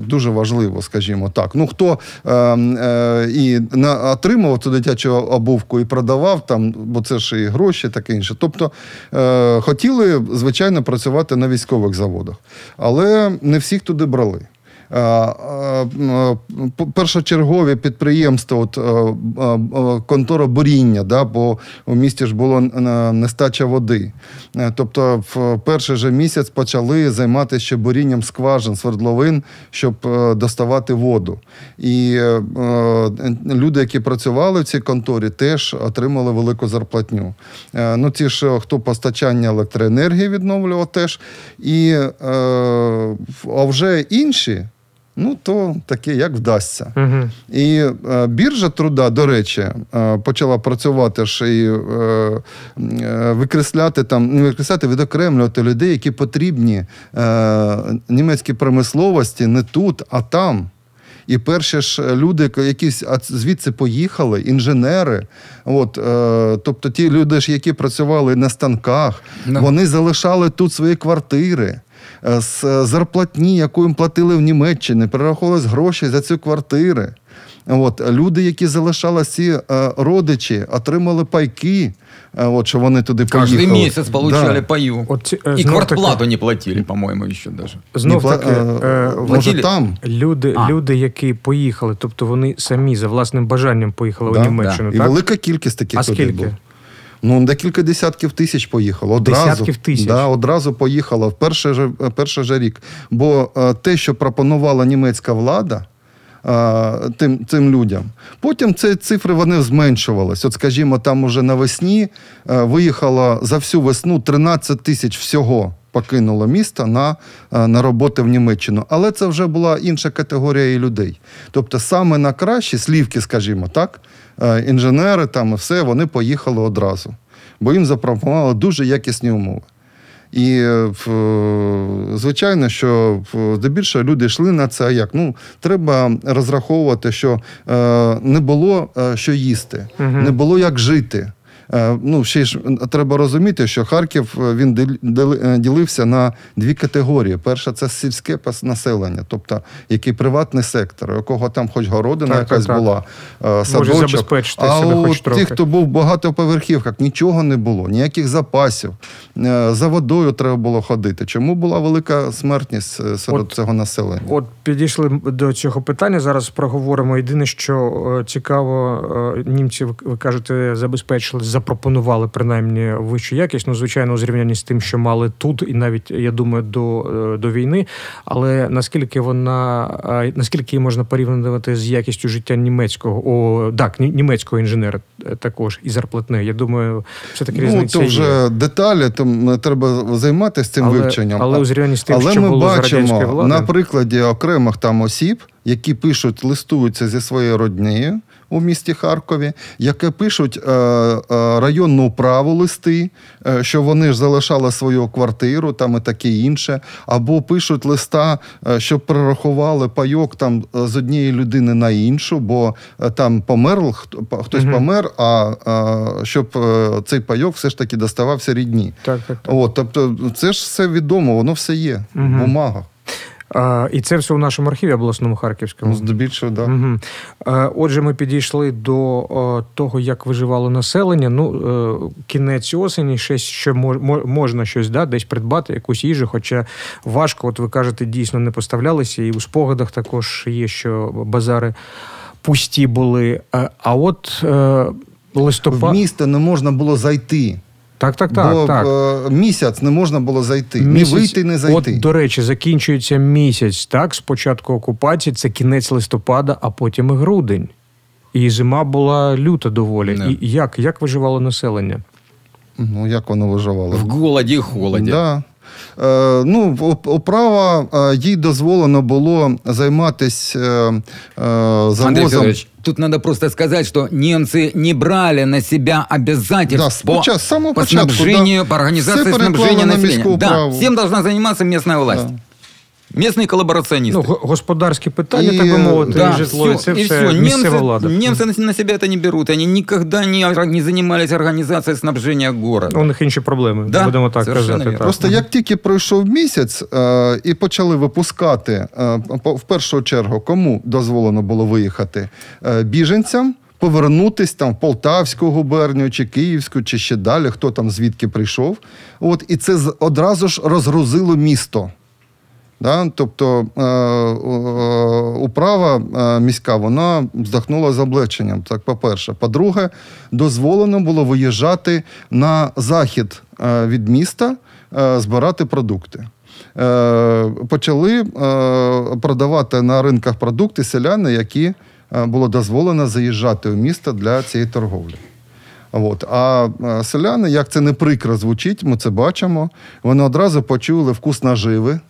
[SPEAKER 3] дуже важливо, скажімо так. Ну хто е, е, і на, отримував цю дитячу обувку і продавав там, бо це ж і гроші, таке інше. Тобто е, хотіли, звичайно, працювати на військових заводах, але не всіх туди брали. Е, е, е, Першочергові підприємства, от, контора буріння, да, бо у місті ж було нестача води. Тобто, в перший же місяць почали займатися ще бурінням скважин, свердловин, щоб доставати воду. І люди, які працювали в цій конторі, теж отримали велику зарплатню. Ну, ті ж, хто постачання електроенергії відновлював теж. І, а вже інші, ну, то таке, як вдасться.
[SPEAKER 1] Угу.
[SPEAKER 3] І е, біржа труда, до речі, е, почала працювати ж і е, е, викресляти там, не викресляти, відокремлювати людей, які потрібні е, німецькій промисловості не тут, а там. І перші ж люди, які звідси поїхали, інженери, от, е, тобто ті люди, ж, які працювали на станках,
[SPEAKER 2] Да.
[SPEAKER 3] вони залишали тут свої квартири. Е, З е, зарплатні, яку їм платили в Німеччині, перераховувались гроші за ці квартири. От, люди, які залишали ці е, родичі, отримали пайки, е, от, що вони туди
[SPEAKER 2] Каждый
[SPEAKER 3] поїхали.
[SPEAKER 2] месяц получали
[SPEAKER 3] Да.
[SPEAKER 2] паю.
[SPEAKER 1] От е, знов
[SPEAKER 2] квартплату
[SPEAKER 1] таки-
[SPEAKER 2] не платили, по-моему, еще даже.
[SPEAKER 1] Знов
[SPEAKER 3] пла-
[SPEAKER 1] таки,
[SPEAKER 3] е, може, там.
[SPEAKER 1] люди,
[SPEAKER 2] А.
[SPEAKER 1] люди, які поїхали, тобто вони самі за власним бажанням поїхали
[SPEAKER 3] Да,
[SPEAKER 1] у Німеччину,
[SPEAKER 3] І
[SPEAKER 1] так?
[SPEAKER 3] велика кількість таких
[SPEAKER 1] А
[SPEAKER 3] людей
[SPEAKER 1] скільки?
[SPEAKER 3] була. Ну, декілька десятків тисяч поїхало. Одразу,
[SPEAKER 1] Десятків тисяч?
[SPEAKER 3] Да, одразу поїхало в перший же, перший же рік. Бо е, те, що пропонувала німецька влада, е, тим, цим людям, потім ці цифри вони зменшувались. От, скажімо, там уже навесні е, виїхало за всю весну 13 тисяч всього. Покинуло місто на, е, на роботи в Німеччину. Але це вже була інша категорія і людей. Тобто, саме на кращі слівки, скажімо так, е, інженери там і все, вони поїхали одразу, бо їм запропонували дуже якісні умови. І е, звичайно, що здебільшого люди йшли на це. а Як ну треба розраховувати, що не було що їсти, не було як жити. Е, Ну, ще ж треба розуміти, що Харків е, він е, ділився на дві категорії. Перша це сільське населення, тобто який приватний сектор, у якого там хоч городина
[SPEAKER 1] Так,
[SPEAKER 3] якась
[SPEAKER 1] так.
[SPEAKER 3] була, садочок.
[SPEAKER 1] забезпечити
[SPEAKER 3] а
[SPEAKER 1] себе
[SPEAKER 3] у
[SPEAKER 1] хоч трохи.
[SPEAKER 3] тих, хто був в багатоповерхівках, нічого не було, ніяких запасів. За водою треба було ходити. Чому була велика смертність серед
[SPEAKER 1] От-
[SPEAKER 3] цього населення?
[SPEAKER 1] От підійшли до цього питання. Зараз проговоримо. Єдине, що цікаво, німці, ви- кажете, забезпечили, запропонували принаймні вищу якість. Ну, звичайно, у зрівнянні з тим, що мали тут, і навіть я думаю, до, е, до війни. Але наскільки вона е, наскільки її можна порівнювати з якістю життя німецького, о, так, ні- німецького інженера е, також і зарплатне. Я думаю, все таки
[SPEAKER 3] Ну,
[SPEAKER 1] різниця є.
[SPEAKER 3] вже деталі, там треба займатися цим
[SPEAKER 1] але,
[SPEAKER 3] вивченням.
[SPEAKER 1] але у зрівнянні з тим,
[SPEAKER 3] Але
[SPEAKER 1] що
[SPEAKER 3] ми
[SPEAKER 1] було
[SPEAKER 3] бачимо
[SPEAKER 1] влади.
[SPEAKER 3] на прикладі окремих там осіб, які пишуть, листуються зі своєю роднею у місті Харкові, які пишуть е, е, районну управу листи, е, що вони ж залишали свою квартиру там і таке інше, або пишуть листа, е, щоб перерахували пайок там з однієї людини на іншу, бо е, там помер, хто- хтось помер, а, е, щоб е, цей пайок все ж таки доставався рідні.
[SPEAKER 1] Так, так, так.
[SPEAKER 3] От, тобто, це ж все відомо, воно все є в бумагах.
[SPEAKER 1] А, і це все у нашому архіві обласному харківському.
[SPEAKER 3] Ну, здебільшого, да.
[SPEAKER 1] Угу. Отже, ми підійшли до того, як виживало населення. Ну, е, кінець осені, ще що можна щось да, десь придбати, якусь їжу, хоча важко, от ви кажете, дійсно не поставлялися, і у спогадах також є, що базари пусті були. А, а от е,
[SPEAKER 3] В
[SPEAKER 1] листопад.
[SPEAKER 3] місто не можна було зайти.
[SPEAKER 1] Так, так, так.
[SPEAKER 3] бо
[SPEAKER 1] так.
[SPEAKER 3] е, місяць не можна було зайти.
[SPEAKER 1] Місяць-
[SPEAKER 3] ні вийти, не зайти.
[SPEAKER 1] От, до речі, закінчується місяць, так, з початку окупації, це кінець листопада, а потім і грудень. І зима була люта доволі.
[SPEAKER 2] Не.
[SPEAKER 1] І як, як виживало населення?
[SPEAKER 3] Ну, як воно виживало?
[SPEAKER 2] В голоді, холоді. холоде.
[SPEAKER 3] Да. Ну, е, їй дозволено було займатися е,
[SPEAKER 2] Андрей
[SPEAKER 3] завозом.
[SPEAKER 2] Федорович, тут надо просто сказать, что немцы не брали на себя
[SPEAKER 3] Да,
[SPEAKER 2] обязательств по,
[SPEAKER 3] спочатку- з самого
[SPEAKER 2] по снабжению,
[SPEAKER 3] да.
[SPEAKER 2] по организации снабжения
[SPEAKER 3] на
[SPEAKER 2] населения. Да, всем должна заниматься местная власть.
[SPEAKER 3] Да.
[SPEAKER 2] Местные коллаборационисты.
[SPEAKER 1] Ну, го- господарські питання,
[SPEAKER 3] І,
[SPEAKER 1] так би мовити,
[SPEAKER 2] да,
[SPEAKER 1] і житло, і
[SPEAKER 2] всё,
[SPEAKER 1] це
[SPEAKER 2] и
[SPEAKER 1] все
[SPEAKER 2] всё.
[SPEAKER 1] місцева
[SPEAKER 2] Немцы,
[SPEAKER 1] влада.
[SPEAKER 2] немцы на- на себя это не берут. Они никогда не, ор- не занимались организацией снабжения города.
[SPEAKER 1] У них інші проблеми,
[SPEAKER 2] Да,
[SPEAKER 1] будемо так
[SPEAKER 2] совершенно
[SPEAKER 1] казати.
[SPEAKER 2] вірно.
[SPEAKER 1] Так.
[SPEAKER 3] Просто як тільки пройшов місяць е, і почали випускати, е, по- в першу чергу, кому дозволено було виїхати? Е, біженцям повернутись там в Полтавську губернію чи Київську, чи ще далі, хто там звідки прийшов. От, і це з- одразу ж розгрузило місто. Да? Тобто е, е, управа е, міська вона вздохнула з облегченням. Так, по-перше. По-друге, дозволено було виїжджати на захід від міста, збирати продукти. Почали продавати на ринках продукти селяни, які було дозволено заїжджати у місто для цієї торговлі. От. А селяни, як це не прикро звучить, ми це бачимо, вони одразу почули вкус наживи.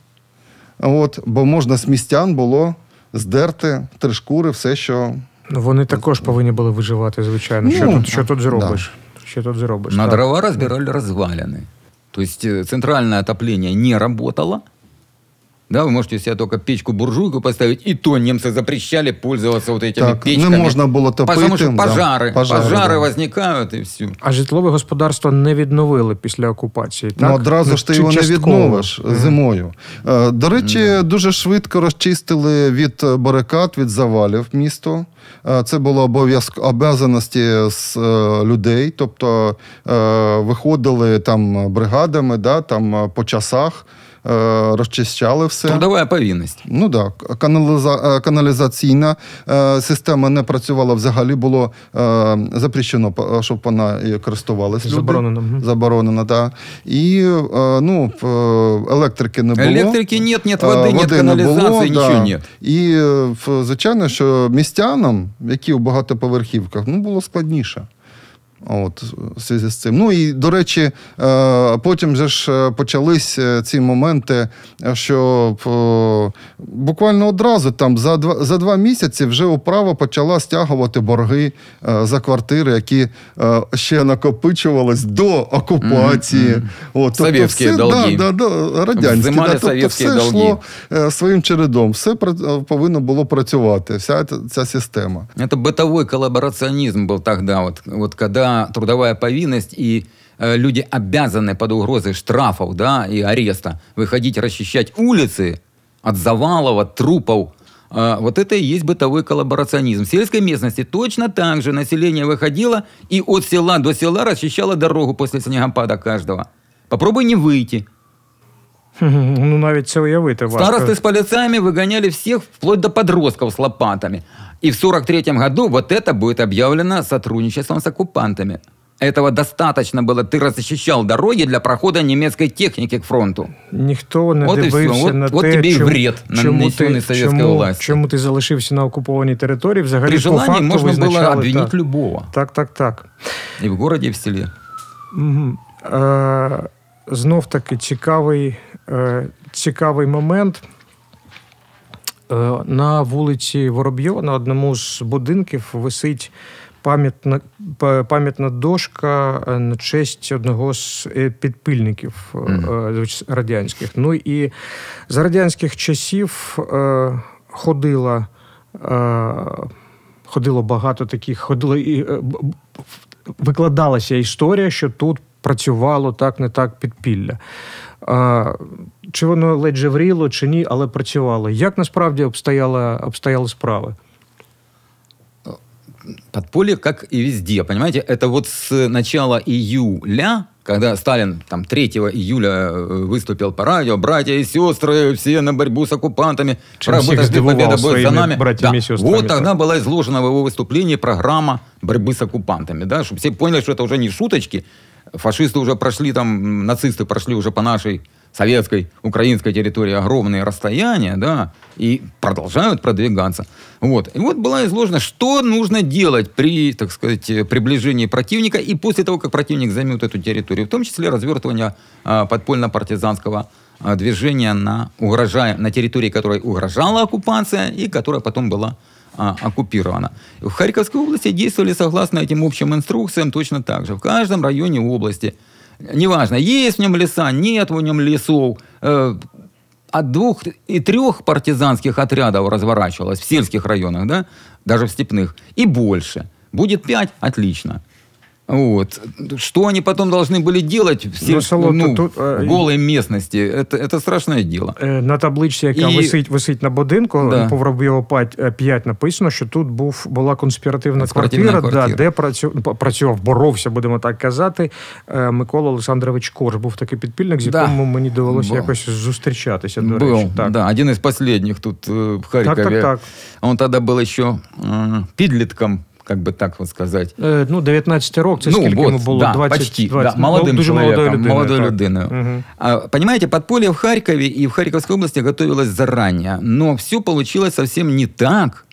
[SPEAKER 3] От, бо можна з містян було здерти три шкури, все, що.
[SPEAKER 1] Ну, Вони також повинні були виживати, звичайно. Що,
[SPEAKER 3] Ну,
[SPEAKER 1] тут, що тут
[SPEAKER 3] да.
[SPEAKER 1] зробиш? Що тут зробиш?
[SPEAKER 2] На
[SPEAKER 1] Так.
[SPEAKER 2] дрова розбирали развалины. Тобто центральне отоплення не работало. Да, вы можете себе только печку-буржуйку поставить, и то немцы запрещали пользоваться вот этими
[SPEAKER 3] Так, не
[SPEAKER 2] печками.
[SPEAKER 3] можна було топити,
[SPEAKER 2] Потому что
[SPEAKER 3] да.
[SPEAKER 2] пожары,
[SPEAKER 3] Пожари,
[SPEAKER 2] пожары,
[SPEAKER 3] да.
[SPEAKER 2] возникают, и все.
[SPEAKER 1] А житлове господарство не відновили після окупації. Так?
[SPEAKER 3] Ну, одразу ж ти
[SPEAKER 1] Чи
[SPEAKER 3] його не
[SPEAKER 1] частково?
[SPEAKER 3] відновиш зимою. Е, До речі, дуже швидко розчистили від е, барикад, від завалів місто. Е, Це було обов'язк обов'язаності з е, людей, тобто е, виходили там бригадами, да, там е, по часах. е, Розчищали все.
[SPEAKER 2] Трудовая повинность.
[SPEAKER 3] Ну так, каналіза... е, каналізаційна е, система не працювала взагалі, було запрещено, щоб вона і користувалась люди.
[SPEAKER 1] Заборонено.
[SPEAKER 3] Заборонено, так. І е, ну, електрики не було.
[SPEAKER 2] Электрики нет, нет
[SPEAKER 3] Е,
[SPEAKER 2] воды, нет
[SPEAKER 3] води не було,
[SPEAKER 2] канализации,
[SPEAKER 3] да.
[SPEAKER 2] ничего нет.
[SPEAKER 3] І, звичайно, що містянам, які у багатоповерхівках, ну, було складніше. От, в зв'язку з цим. Ну і, до речі, е, потім же ж е, почались е, ці моменти, е, що е, буквально одразу там за два, за два місяці вже управа почала стягувати борги е, за квартири, які е, ще накопичувались до окупації. От,
[SPEAKER 2] Совєтські
[SPEAKER 3] все,
[SPEAKER 2] долги.
[SPEAKER 3] Да, да, да, радянські.
[SPEAKER 2] Взимали
[SPEAKER 3] да, тобто
[SPEAKER 2] совєтські
[SPEAKER 3] все
[SPEAKER 2] долги.
[SPEAKER 3] йшло е, своїм чередом. Все пра- е, повинно було працювати, вся ця- ця система.
[SPEAKER 2] Это бытовой коллаборационизм был тогда, вот, вот когда трудовая повинность, и э, люди обязаны под угрозой штрафов да, и ареста выходить расчищать улицы от завалов, от трупов, а, вот это и есть бытовой коллаборационизм. В сельской местности точно так же население выходило и от села до села расчищало дорогу после снегопада каждого. Попробуй не выйти.
[SPEAKER 1] Ну навіть це уявити важко.
[SPEAKER 2] Старосты с полицаями выгоняли всех вплоть до подростков с лопатами. И в 43 году вот это будет объявлено сотрудничеством с оккупантами. Этого достаточно было. Ты расчищал дороги для прохода немецкой техники к фронту.
[SPEAKER 1] Ніхто не
[SPEAKER 2] От і все.
[SPEAKER 1] дивився
[SPEAKER 2] От-
[SPEAKER 1] на
[SPEAKER 2] от
[SPEAKER 1] те,
[SPEAKER 2] тобі і
[SPEAKER 1] чому,
[SPEAKER 2] вред,
[SPEAKER 1] чому,
[SPEAKER 2] нанесений
[SPEAKER 1] ти,
[SPEAKER 2] совєтською
[SPEAKER 1] чому,
[SPEAKER 2] властю.
[SPEAKER 1] чому ти залишився на окупованій території. Взагалі
[SPEAKER 2] При
[SPEAKER 1] по
[SPEAKER 2] желании
[SPEAKER 1] факту
[SPEAKER 2] можно было
[SPEAKER 1] визначали,
[SPEAKER 2] обвинить
[SPEAKER 1] так.
[SPEAKER 2] любого.
[SPEAKER 1] Так, так, так.
[SPEAKER 2] И в городе, и в селе.
[SPEAKER 1] Мгм. Е, знов таки цікавий, е, цікавий момент. Е, на вулиці Воробйова на одному з будинків висить пам'ятна, пам'ятна дошка е, на честь одного з е, підпильників е, радянських. Ну і за радянських часів ходила. Ходило багато таких, ходило і викладалася історія, що тут працювало так, не так підпілля. А, чи воно ледь жевріло, чи ні, але працювало. Як насправді обстояла, обстояли справи?
[SPEAKER 2] Подполье, как и везде, понимаете, это вот с начала июля, когда Сталин там 3 июля э, выступил по радио, братья и сестры, все на борьбу с оккупантами,
[SPEAKER 1] Чем
[SPEAKER 2] работа
[SPEAKER 1] всех
[SPEAKER 2] с победа
[SPEAKER 1] сдивувал
[SPEAKER 2] будет за
[SPEAKER 1] своими
[SPEAKER 2] нами.
[SPEAKER 1] братьями и сестрами,
[SPEAKER 2] Вот тогда
[SPEAKER 1] так.
[SPEAKER 2] была изложена в его выступлении программа борьбы с оккупантами, да, чтобы все поняли, что это уже не шуточки, фашисты уже прошли там, м, нацисты прошли уже по нашей советской, украинской территории огромные расстояния, да, и продолжают продвигаться. Вот. И вот была изложена, что нужно делать при, так сказать, приближении противника и после того, как противник займет эту территорию, в том числе развертывание а, подпольно-партизанского а, движения на, угрожая, на территории, которой угрожала оккупация и которая потом была а, оккупирована. В Харьковской области действовали согласно этим общим инструкциям точно так же. В каждом районе области, неважно, есть в нем леса, нет в нем лесов, э, от двух и трех партизанских отрядов разворачивалось в сельских районах, да, даже в степных, и больше. Будет пять, отлично. Вот. Что они потом должны были делать в,
[SPEAKER 1] Ну,
[SPEAKER 2] сель-
[SPEAKER 1] Солод,
[SPEAKER 2] ну,
[SPEAKER 1] тут, э,
[SPEAKER 2] в голой местности, это, это страшное дело.
[SPEAKER 1] Е, На табличці, яка
[SPEAKER 2] І-
[SPEAKER 1] висить, висить на будинку,
[SPEAKER 2] Да.
[SPEAKER 1] по Воробйова 5 написано, що тут був, була конспіративна,
[SPEAKER 2] Конспіративна
[SPEAKER 1] квартира,
[SPEAKER 2] квартира.
[SPEAKER 1] Да, де працю, п- працював, боровся, будемо так казати. е, Микола Олександрович Корж був такий підпільник, з
[SPEAKER 2] Да.
[SPEAKER 1] якому мені довелося
[SPEAKER 2] Був.
[SPEAKER 1] якось зустрічатися. До
[SPEAKER 2] Был,
[SPEAKER 1] речі. Так.
[SPEAKER 2] да, один из последних тут э, в Харькове.
[SPEAKER 1] так, так, так.
[SPEAKER 2] Он тогда был еще э, подлетком, Как бы так вот сказать.
[SPEAKER 1] Е, Ну, 19 років, це
[SPEAKER 2] ну,
[SPEAKER 1] скільки
[SPEAKER 2] вот,
[SPEAKER 1] йому було?
[SPEAKER 2] да,
[SPEAKER 1] 20,
[SPEAKER 2] почти,
[SPEAKER 1] 20,
[SPEAKER 2] да, молодым
[SPEAKER 1] дуже
[SPEAKER 2] человеком,
[SPEAKER 1] молодою людиною.
[SPEAKER 2] молодой
[SPEAKER 1] так.
[SPEAKER 2] людиною.
[SPEAKER 1] Мгм.
[SPEAKER 2] А, Понимаете, подполье в Харькове и в Харьковской области готовилось заранее, но все получилось совсем не так,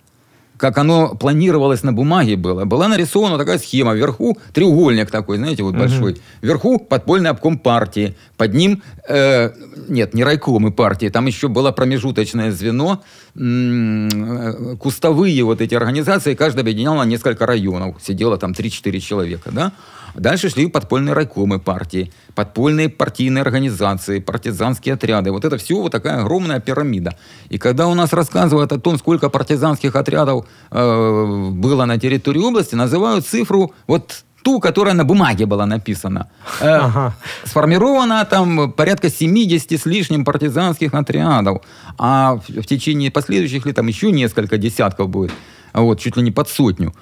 [SPEAKER 2] как оно планировалось на бумаге было. Была нарисована такая схема. Вверху треугольник такой, знаете, вот большой. Вверху подпольный обком партии. Под ним, э, нет, не райкомы партии, там еще было промежуточное звено, э, кустовые вот эти организации, каждая объединяла несколько районов. Сидело там 3-4 человека, да? Дальше шли подпольные райкомы партии, подпольные партийные организации, партизанские отряды. Вот это все вот такая огромная пирамида. И когда у нас рассказывают о том, сколько партизанских отрядов э, было на территории области, называют цифру вот ту, которая на бумаге была написана. Э,
[SPEAKER 1] Ага.
[SPEAKER 2] Сформировано там порядка 70 с лишним партизанских отрядов. А в, в течение последующих лет там еще несколько десятков будет. Вот, чуть ли не под сотню.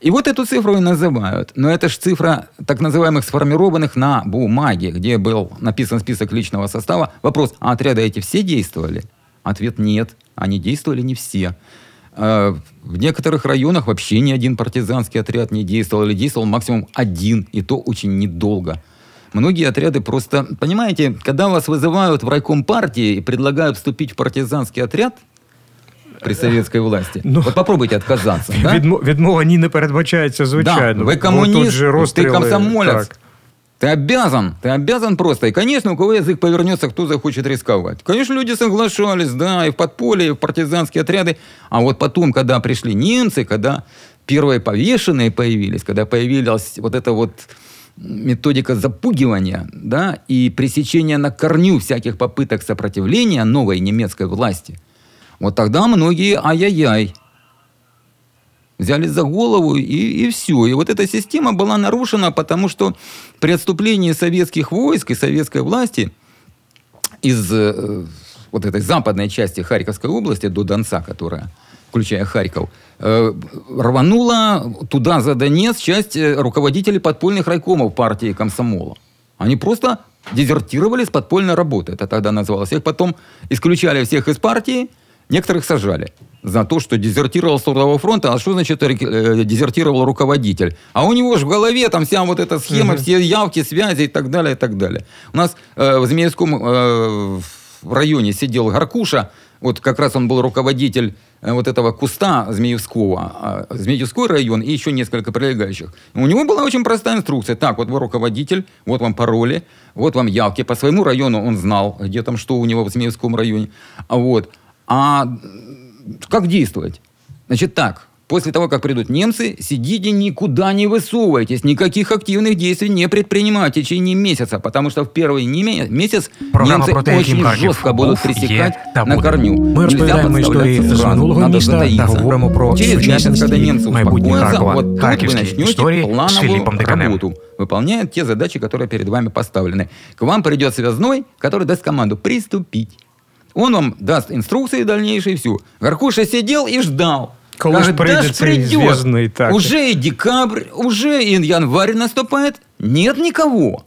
[SPEAKER 2] И вот эту цифру и называют. Но это же цифра так называемых сформированных на бумаге, где был написан список личного состава. Вопрос, а отряды эти все действовали? Ответ нет. Они действовали не все. Э, В некоторых районах вообще ни один партизанский отряд не действовал, или действовал максимум один, и то очень недолго. Многие отряды просто... Понимаете, когда вас вызывают в райком партии и предлагают вступить в партизанский отряд при советской власти,
[SPEAKER 1] Ну.
[SPEAKER 2] вот попробуйте отказаться. да?
[SPEAKER 1] Відмо- Відмова ні не передбачається, звичайно.
[SPEAKER 2] Да, вы
[SPEAKER 1] Бо
[SPEAKER 2] коммунист,
[SPEAKER 1] тут же
[SPEAKER 2] ты
[SPEAKER 1] розстріли,
[SPEAKER 2] комсомолец.
[SPEAKER 1] так.
[SPEAKER 2] Ты обязан, ты обязан просто. И, конечно, у кого язык повернется, кто захочет рисковать. Конечно, люди соглашались, да, и в подполье, и в партизанские отряды. А вот потом, когда пришли немцы, когда первые повешенные появились, когда появилась вот эта вот методика запугивания, да, и пресечения на корню всяких попыток сопротивления новой немецкой власти, вот тогда многие ай-яй-яй. Взялись за голову и, и все. И вот эта система была нарушена, потому что при отступлении советских войск и советской власти из э, вот этой западной части Харьковской области до Донца, которая, включая Харьков, э, рванула туда, за Донец, часть э, руководителей подпольных райкомов партии комсомола. Они просто дезертировали с подпольной работы, это тогда называлось. Их потом исключали всех из партии, некоторых сажали за то, что дезертировал с Трудового фронта. А что значит э, дезертировал руководитель? А у него же в голове там вся вот эта схема, все явки, связи и так далее, и так далее. У нас э, в Змеевском э, в районе сидел Гаркуша, вот как раз он был руководитель э, вот этого куста Змеевского, Змеевской район и еще несколько прилегающих. У него была очень простая инструкция. Так, вот вы руководитель, вот вам пароли, вот вам явки. По своему району он знал, где там что у него в Змеевском районе. А вот. А как действовать? Значит так, после того, как придут немцы, сидите, никуда не высовывайтесь, никаких активных действий не предпринимайте в течение месяца, потому что в первый неме- месяц
[SPEAKER 4] Програма
[SPEAKER 2] немцы
[SPEAKER 4] про те, яким
[SPEAKER 2] очень
[SPEAKER 4] Харків
[SPEAKER 2] жестко будут
[SPEAKER 4] був,
[SPEAKER 2] пресекать
[SPEAKER 4] є та
[SPEAKER 2] на
[SPEAKER 4] буде.
[SPEAKER 2] корню.
[SPEAKER 1] Ми
[SPEAKER 2] Нельзя
[SPEAKER 1] розповідаємо історії
[SPEAKER 2] подставляться
[SPEAKER 1] з
[SPEAKER 2] сразу,
[SPEAKER 1] минулого
[SPEAKER 2] надо
[SPEAKER 1] міста та
[SPEAKER 2] затаиться.
[SPEAKER 1] говоримо про
[SPEAKER 2] Через месяц,
[SPEAKER 1] сучасність
[SPEAKER 2] когда
[SPEAKER 1] і
[SPEAKER 2] немцы
[SPEAKER 4] майбутнє
[SPEAKER 2] успокоятся,
[SPEAKER 4] Харкова.
[SPEAKER 2] вот тут вы
[SPEAKER 4] Харківські
[SPEAKER 2] начнете
[SPEAKER 4] історії з
[SPEAKER 2] плановую
[SPEAKER 4] Філіпом Диканем.
[SPEAKER 2] работу, выполняя те задачи, которые перед вами поставлены. К вам придет связной, который даст команду «приступить». Он вам даст инструкции дальнейшие, все. Гаркуша сидел и ждал.
[SPEAKER 1] Коли
[SPEAKER 2] Кажет,
[SPEAKER 1] ж прийде
[SPEAKER 2] «Да ж
[SPEAKER 1] цей
[SPEAKER 2] придет.
[SPEAKER 1] зв'язний, так.
[SPEAKER 2] Уже и декабрь, уже и январь наступает. Нет никого.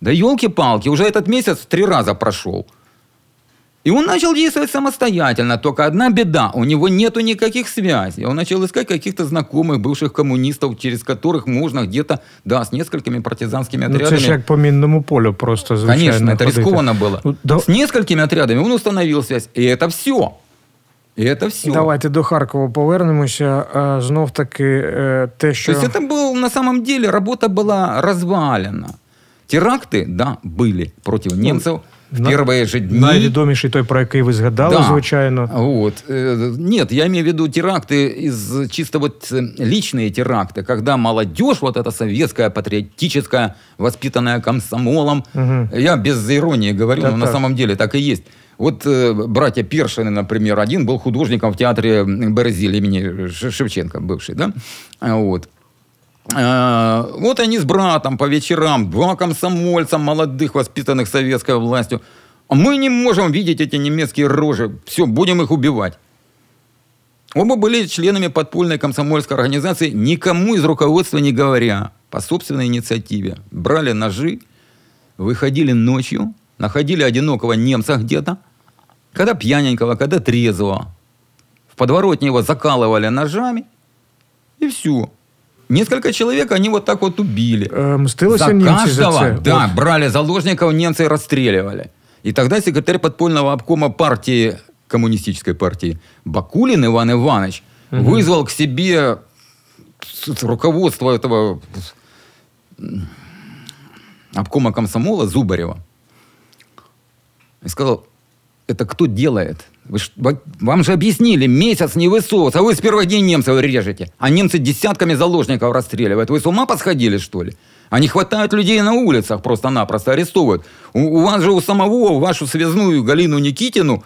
[SPEAKER 2] Да елки-палки, уже этот месяц три раза прошел. И он начал действовать самостоятельно. Только одна беда, у него нету никаких связей. Он начал искать каких-то знакомых бывших коммунистов, через которых можно где-то, да, с несколькими партизанскими
[SPEAKER 1] Ну,
[SPEAKER 2] отрядами.
[SPEAKER 1] це ж як по мінному полю, просто звичайно.
[SPEAKER 2] Конечно, это рискованно было.
[SPEAKER 1] Ну, да-
[SPEAKER 2] С несколькими отрядами он установил связь. И это все. И это все.
[SPEAKER 1] Давайте до Харкова повернемося. А, Знов таки е, те, що
[SPEAKER 2] То есть это был, на самом деле, работа была развалена. Теракты, да, были против немцев в
[SPEAKER 1] на-
[SPEAKER 2] первые же дни.
[SPEAKER 1] найвідоміший той, про який ви згадали,
[SPEAKER 2] Да.
[SPEAKER 1] звичайно.
[SPEAKER 2] Вот. Нет, я имею в виду теракты из чисто вот э, личные теракты, когда молодежь, вот эта советская, патриотическая, воспитанная комсомолом,
[SPEAKER 1] Мгм.
[SPEAKER 2] я без иронии говорю, но на
[SPEAKER 1] Так-так.
[SPEAKER 2] самом деле так и есть. Вот э, братья Першины, например, один был художником в театре Березиль имени Шевченко, бывший, да? Вот. Э, Вот они с братом по вечерам, два комсомольца молодых, воспитанных советской властью. А мы не можем видеть эти немецкие рожи. Все, будем их убивать. Оба были членами подпольной комсомольской организации, никому из руководства не говоря, по собственной инициативе. Брали ножи, выходили ночью, находили одинокого немца где-то, когда пьяненького, когда трезвого. В подворотне его закалывали ножами, и все. Несколько человек они вот так вот убили.
[SPEAKER 1] Е, Мстилися
[SPEAKER 2] За каждого, да, брали заложников, немцы расстреливали. И тогда секретарь подпольного обкома партии, коммунистической партии, Бакулин Иван Иванович, вызвал к себе руководство этого обкома комсомола Зубарева. И сказал, это кто делает? Вы вам же объяснили, месяц не высовываться, а вы с первых дней немцев режете. А немцы десятками заложников расстреливают. Вы с ума посходили, что ли? Они хватают людей на улицах просто-напросто, арестовывают. У, у вас же у самого, вашу связную Галину Никитину,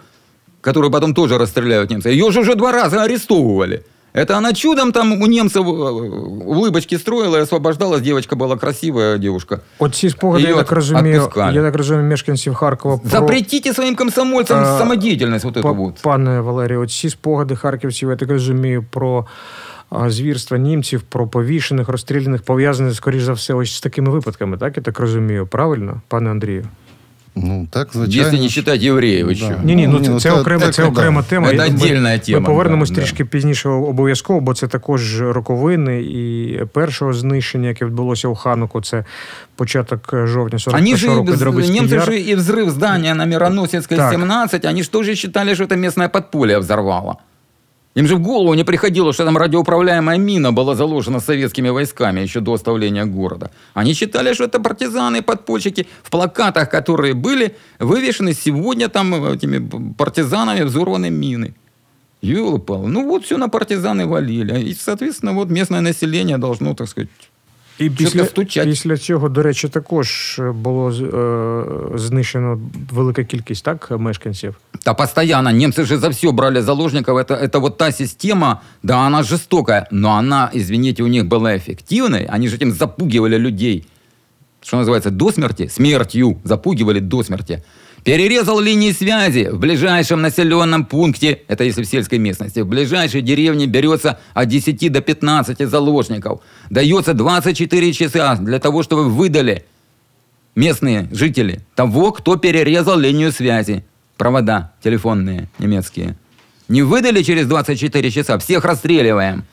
[SPEAKER 2] которую потом тоже расстреляют немцы, ее же уже два раза арестовывали. Это она чудом там у немцев э, улыбочки строила и освобождалась. Девочка была красивая девушка.
[SPEAKER 1] Оці спогади, я
[SPEAKER 2] Її
[SPEAKER 1] так розумію,
[SPEAKER 2] відпускали.
[SPEAKER 1] я так розумію, мешканців Харкова про...
[SPEAKER 2] Запретите своим комсомольцам
[SPEAKER 1] А,
[SPEAKER 2] самодеятельность вот эту
[SPEAKER 1] Па-
[SPEAKER 2] вот.
[SPEAKER 1] Пане Валерію, ці спогади харківців, я так розумію, про а, звірства німців, про повішених, розстріляних, пов'язані, скоріш за все, ось з такими випадками, так? Я так розумію, правильно, пане Андрію?
[SPEAKER 3] Ну, так, звичайно.
[SPEAKER 2] Если не считать евреев
[SPEAKER 3] Да.
[SPEAKER 2] еще.
[SPEAKER 1] Ні, ні, ну
[SPEAKER 3] Ні,
[SPEAKER 1] це,
[SPEAKER 3] ну,
[SPEAKER 1] це
[SPEAKER 3] це
[SPEAKER 1] окрема,
[SPEAKER 3] таке,
[SPEAKER 1] це
[SPEAKER 3] да.
[SPEAKER 1] окрема тема.
[SPEAKER 2] Це
[SPEAKER 1] І ми-
[SPEAKER 2] отдельна тема,
[SPEAKER 1] Ми повернемось
[SPEAKER 2] да, да.
[SPEAKER 1] трішки пізніше обов'язково, бо це також роковини і першого знищення, яке відбулося у Хануку, це початок жовтня 41
[SPEAKER 2] Они же,
[SPEAKER 1] року
[SPEAKER 2] и вз-
[SPEAKER 1] Дробицький
[SPEAKER 2] немцы
[SPEAKER 1] Яр.
[SPEAKER 2] же и взрыв здания на Мироносецкой
[SPEAKER 1] Так.
[SPEAKER 2] 17, они же тоже считали, что это местное подполье взорвало. Им же в голову не приходило, что там радиоуправляемая мина была заложена советскими войсками еще до оставления города. Они считали, что это партизаны, подпольщики. В плакатах, которые были вывешены сегодня там этими партизанами взорваны мины. Ёлы-палы. Ну вот все на партизаны валили. И, соответственно, вот местное население должно, так сказать,
[SPEAKER 1] І після,
[SPEAKER 2] стучать.
[SPEAKER 1] після цього, до речі, також було з- е, знищено велика кількість так мешканців.
[SPEAKER 2] Да постоянно. Немцы же за все брали заложников. Это, это вот та система, да, она жестокая, но она, извините, у них была эффективной. Они же этим запугивали людей. Что называется, до смерти, смертью запугивали до смерти. Перерезал линии связи в ближайшем населенном пункте, это если в сельской местности, в ближайшей деревне берется от 10 до 15 заложников. Дается 24 часа для того, чтобы вы выдали местные жители того, кто перерезал линию связи. Провода телефонные немецкие. Не выдали через 24 часа, всех расстреливаем.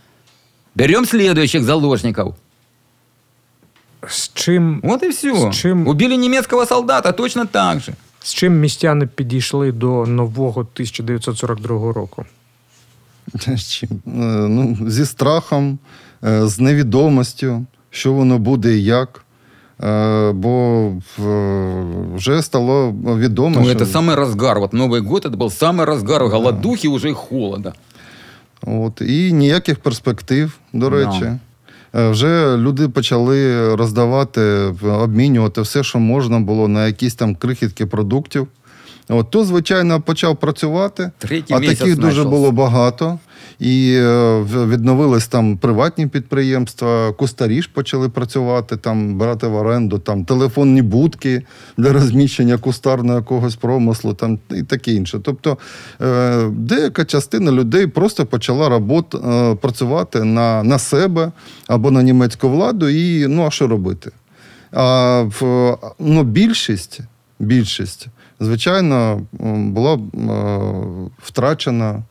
[SPEAKER 2] Берем следующих заложников.
[SPEAKER 1] З чим,
[SPEAKER 2] Вот и все.
[SPEAKER 1] С чем?
[SPEAKER 2] Убили немецкого солдата точно так же.
[SPEAKER 1] з чим містяни підійшли до нового 1942 року?
[SPEAKER 3] З чим? Е, Ну, зі страхом, е, з невідомостю, що воно буде і як. Е, Бо е, вже стало відомо,
[SPEAKER 2] Ну,
[SPEAKER 3] що
[SPEAKER 2] это самый разгар. Вот Новый год, это был самый разгар голодухи уже и холода.
[SPEAKER 3] От, і ніяких перспектив, до
[SPEAKER 2] Да.
[SPEAKER 3] речі. Е, Вже люди почали роздавати, обмінювати все, що можна було на якісь там крихітки продуктів. От, то, звичайно, почав працювати,
[SPEAKER 2] Третій
[SPEAKER 3] а таких дуже
[SPEAKER 2] знайшовся.
[SPEAKER 3] було багато. І е, відновились там приватні підприємства, кустарі ж почали працювати, там брати в оренду там телефонні будки для розміщення кустарного якогось промислу, там і таке інше. Тобто е, деяка частина людей просто почала робот, е, працювати на, на себе або на німецьку владу, і ну а що робити? А в, ну, більшість, більшість, звичайно, була е, втрачена.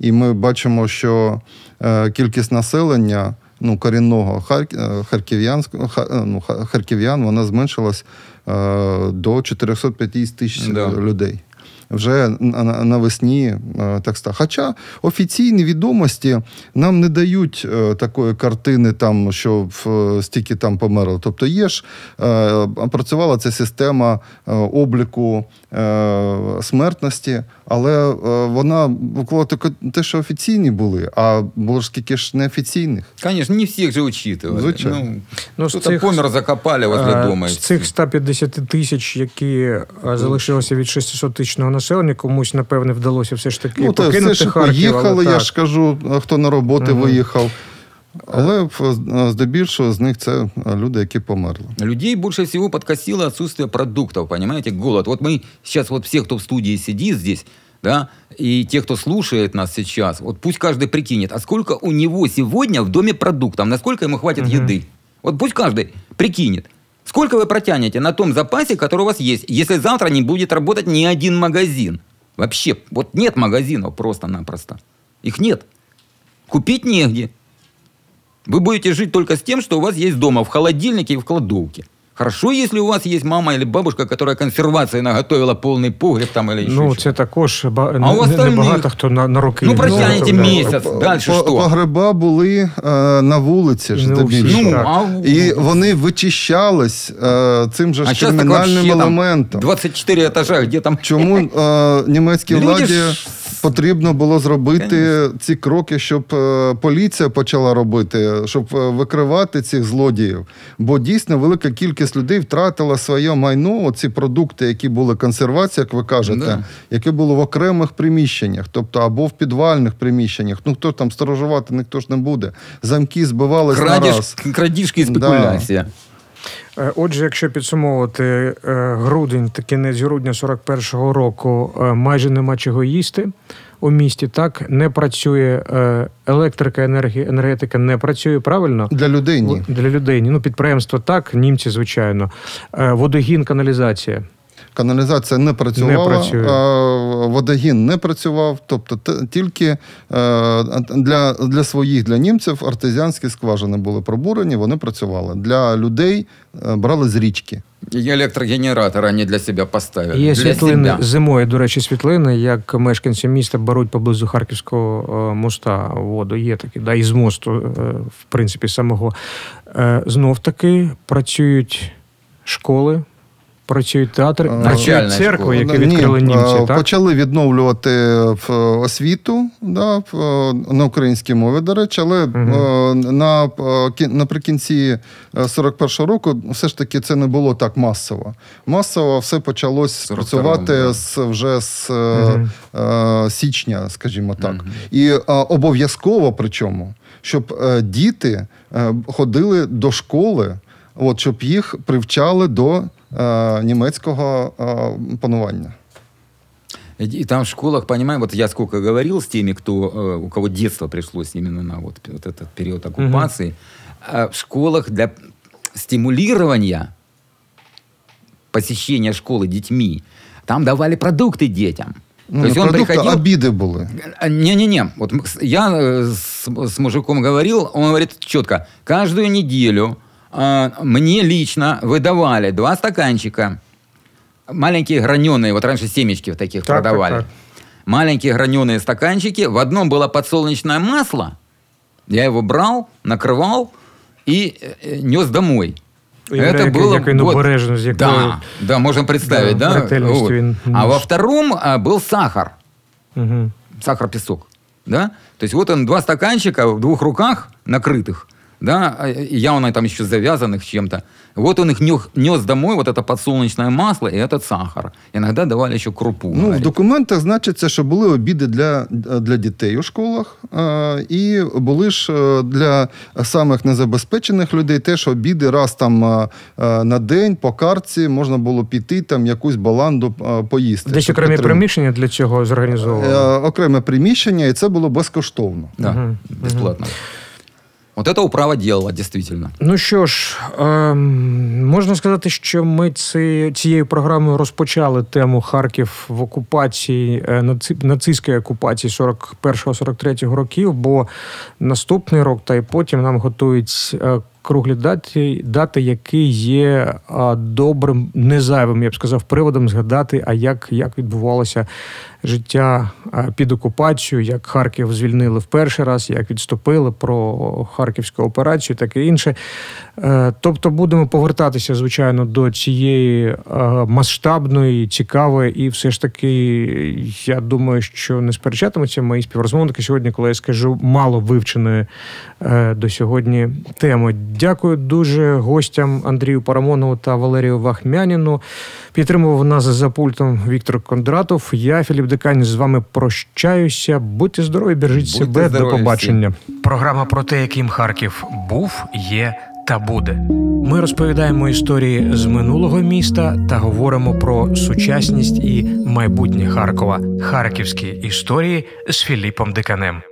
[SPEAKER 3] І ми бачимо, що е, кількість населення ну, корінного е, е, ну, харків'ян вона зменшилась до 450 тисяч
[SPEAKER 2] Да.
[SPEAKER 3] людей. Вже на- на- навесні е, так стало. Хоча офіційні відомості нам не дають е, такої картини, там, що в, стільки там померло. Тобто є ж е, працювала ця система е, обліку е, смертності, але е, вона була тільки те, що офіційні були, а було ж скільки ж неофіційних.
[SPEAKER 2] Конечно, не всех же учитывали.
[SPEAKER 3] Звичайно.
[SPEAKER 2] Ну,
[SPEAKER 1] Ну, з цих-
[SPEAKER 2] помер, закопали возле
[SPEAKER 1] Е,
[SPEAKER 2] дома.
[SPEAKER 1] З цих 150 тисяч, які е, залишилося від 600 тисячного населення, комусь, напевне, вдалося все ж таки
[SPEAKER 3] Ну, та все
[SPEAKER 1] покинути
[SPEAKER 3] ж
[SPEAKER 1] Харків.
[SPEAKER 3] поїхали,
[SPEAKER 1] але
[SPEAKER 3] я
[SPEAKER 1] так.
[SPEAKER 3] ж кажу, хто на роботи
[SPEAKER 1] Мгм.
[SPEAKER 3] виїхав. Але в- здебільшого з них це люди, які померли.
[SPEAKER 2] Людей больше всего подкосило отсутствие продуктов, понимаете, голод. Вот мы сейчас, вот все, кто в студии сидит здесь, да, и те, кто слушает нас сейчас, вот пусть каждый прикинет, а сколько у него сегодня в доме продуктов, насколько ему хватит
[SPEAKER 1] Мгм.
[SPEAKER 2] еды. Вот пусть каждый прикинет. Сколько вы протянете на том запасе, который у вас есть, если завтра не будет работать ни один магазин? Вообще, вот нет магазинов просто-напросто. Их нет. Купить негде. Вы будете жить только с тем, что у вас есть дома, в холодильнике и в кладовке. Хорошо, если у вас есть мама или бабушка, которая консервации наготовила полный погреб там или еще
[SPEAKER 1] Ну, це також ба...
[SPEAKER 2] А
[SPEAKER 1] не-
[SPEAKER 2] у
[SPEAKER 1] не-
[SPEAKER 2] остальних?
[SPEAKER 1] небагато хто на, на роки.
[SPEAKER 2] Ну, протягнете
[SPEAKER 1] заготовляє.
[SPEAKER 2] місяць.
[SPEAKER 3] По-
[SPEAKER 2] що?
[SPEAKER 3] Погреба були е, на вулиці ж
[SPEAKER 1] Не у всіх.
[SPEAKER 3] здебільшого.
[SPEAKER 2] Ну, а
[SPEAKER 3] І вони вичищались е, цим же ж кримінальним елементом.
[SPEAKER 2] 24 этажа, где там...
[SPEAKER 3] Чому е, німецькій владі
[SPEAKER 2] ж-
[SPEAKER 3] потрібно було зробити ці кроки, щоб е, поліція почала робити, щоб е, викривати цих злодіїв? Бо дійсно велика кількість людей втратила своє майно, ці продукти, які були консервація, як ви кажете,
[SPEAKER 2] Да.
[SPEAKER 3] які були в окремих приміщеннях, тобто або в підвальних приміщеннях. Ну хто там сторожувати, ніхто ж не буде. Замки раз.
[SPEAKER 2] крадіжки і
[SPEAKER 3] Да.
[SPEAKER 1] Е, Отже, якщо підсумовувати е, грудень та кінець грудня 41-го року, е, майже нема чого їсти у місті. Так не працює електрика, енергія, енергетика не працює правильно.
[SPEAKER 3] Для людей ні.
[SPEAKER 1] Для людей ні. Ну, підприємства так, німці, звичайно. Водогін, каналізація.
[SPEAKER 3] Каналізація не працювала,
[SPEAKER 1] Не працює.
[SPEAKER 3] водогін не працював. Тобто тільки е, для, для своїх, для німців артезіанські скважини були пробурені, вони працювали. Для людей е, брали з річки.
[SPEAKER 2] І електрогенератор вони для себе поставили.
[SPEAKER 1] Є
[SPEAKER 2] для
[SPEAKER 1] світлини
[SPEAKER 2] себя.
[SPEAKER 1] зимою, до речі, світлини, як мешканці міста беруть поблизу Харківського е, моста воду. Є такі, да, і з мосту, в принципі, самого. Знов таки працюють школи, працює театр,
[SPEAKER 3] Е,
[SPEAKER 1] працює
[SPEAKER 2] Навчальна
[SPEAKER 1] церква, яку
[SPEAKER 3] Ні,
[SPEAKER 1] відкрили
[SPEAKER 3] е,
[SPEAKER 1] німці. Так?
[SPEAKER 3] Почали відновлювати в освіту да, е, на українській мові, до речі, але е, на, е, наприкінці е, 41-го року все ж таки це не було так масово. Масово все почалось
[SPEAKER 2] 42-му,
[SPEAKER 3] працювати з, вже з е, е, січня, скажімо так. І е, обов'язково причому, щоб е, діти е, ходили до школи, от, щоб їх привчали до е, німецького е, панування.
[SPEAKER 2] И там в школах, понимаем, вот я сколько говорил с теми, кто, э, у кого детство пришлось именно на вот, вот этот период оккупации, а в школах для стимулирования посещения школы детьми, там давали продукты детям.
[SPEAKER 3] Ну,
[SPEAKER 2] То есть
[SPEAKER 3] не
[SPEAKER 2] он
[SPEAKER 3] продукти,
[SPEAKER 2] приходил...
[SPEAKER 3] обіди були.
[SPEAKER 2] А, Не-не-не, вот я э, с, с мужиком говорил, он говорит четко, каждую неделю а, мне лично выдавали два стаканчика, маленькие граненые, вот раньше семечки в таких
[SPEAKER 1] Так, так,
[SPEAKER 2] продавали.
[SPEAKER 1] так.
[SPEAKER 2] Маленькие граненые стаканчики, в одном было подсолнечное масло, я его брал, накрывал и э, нес домой.
[SPEAKER 1] Уявляю,
[SPEAKER 2] Это было вот-
[SPEAKER 1] якою-
[SPEAKER 2] да, да, можно представить,
[SPEAKER 1] Да,
[SPEAKER 2] да. Вот.
[SPEAKER 1] він
[SPEAKER 2] А во втором а, был сахар
[SPEAKER 1] Угу.
[SPEAKER 2] сахар-песок. Да? То есть вот он, два стаканчика в двух руках накрытых, да, а, и явно там еще завязанных чем-то. Вот он их нёх- нес домой, вот это подсолнечное масло и этот сахар. Иногда давали еще крупу.
[SPEAKER 3] Ну, в
[SPEAKER 2] говорит.
[SPEAKER 3] документах значиться, що були обіди для, для дітей у школах, е, і були ж е, для самих незабезпечених людей теж обіди раз там е, е, на день по картці можна було піти там якусь баланду е, поїсти.
[SPEAKER 1] Десь
[SPEAKER 3] щоб
[SPEAKER 1] окремі
[SPEAKER 3] підтримати.
[SPEAKER 1] приміщення для цього
[SPEAKER 3] Е,
[SPEAKER 1] зорганізовували.
[SPEAKER 3] Окреме приміщення, і це було безкоштовно.
[SPEAKER 2] Да,
[SPEAKER 1] Мгм,
[SPEAKER 2] бесплатно. Вот это управа делала, действительно.
[SPEAKER 1] Ну що ж, ем, можна сказати, що ми ці, цією програмою розпочали тему Харків в окупації е, наци- нацистської окупації 41-43 років, бо наступний рок та й потім нам готують е, круглі дати, дати, які є а, добрим, незайвим, я б сказав, приводом згадати, а як, як відбувалося життя під окупацію, як Харків звільнили в перший раз, як відступили про харківську операцію, таке інше. Е, Тобто будемо повертатися, звичайно, до цієї е, масштабної, цікавої, і все ж таки, я думаю, що не сперечатимуться мої співрозмовники сьогодні, коли я скажу мало вивченої е, до сьогодні теми. Дякую дуже гостям Андрію Парамонову та Валерію Вахмяніну. Підтримував нас за пультом Віктор Кондратов. Я, Філіп Дикань, з вами прощаюся. Будьте здорові, бережіть
[SPEAKER 2] Будьте
[SPEAKER 1] себе.
[SPEAKER 2] здорові
[SPEAKER 1] До побачення. Програма про те, яким Харків був, є та буде. Ми розповідаємо історії з минулого міста та говоримо про сучасність і майбутнє Харкова. Харківські історії з Філіпом Диканем.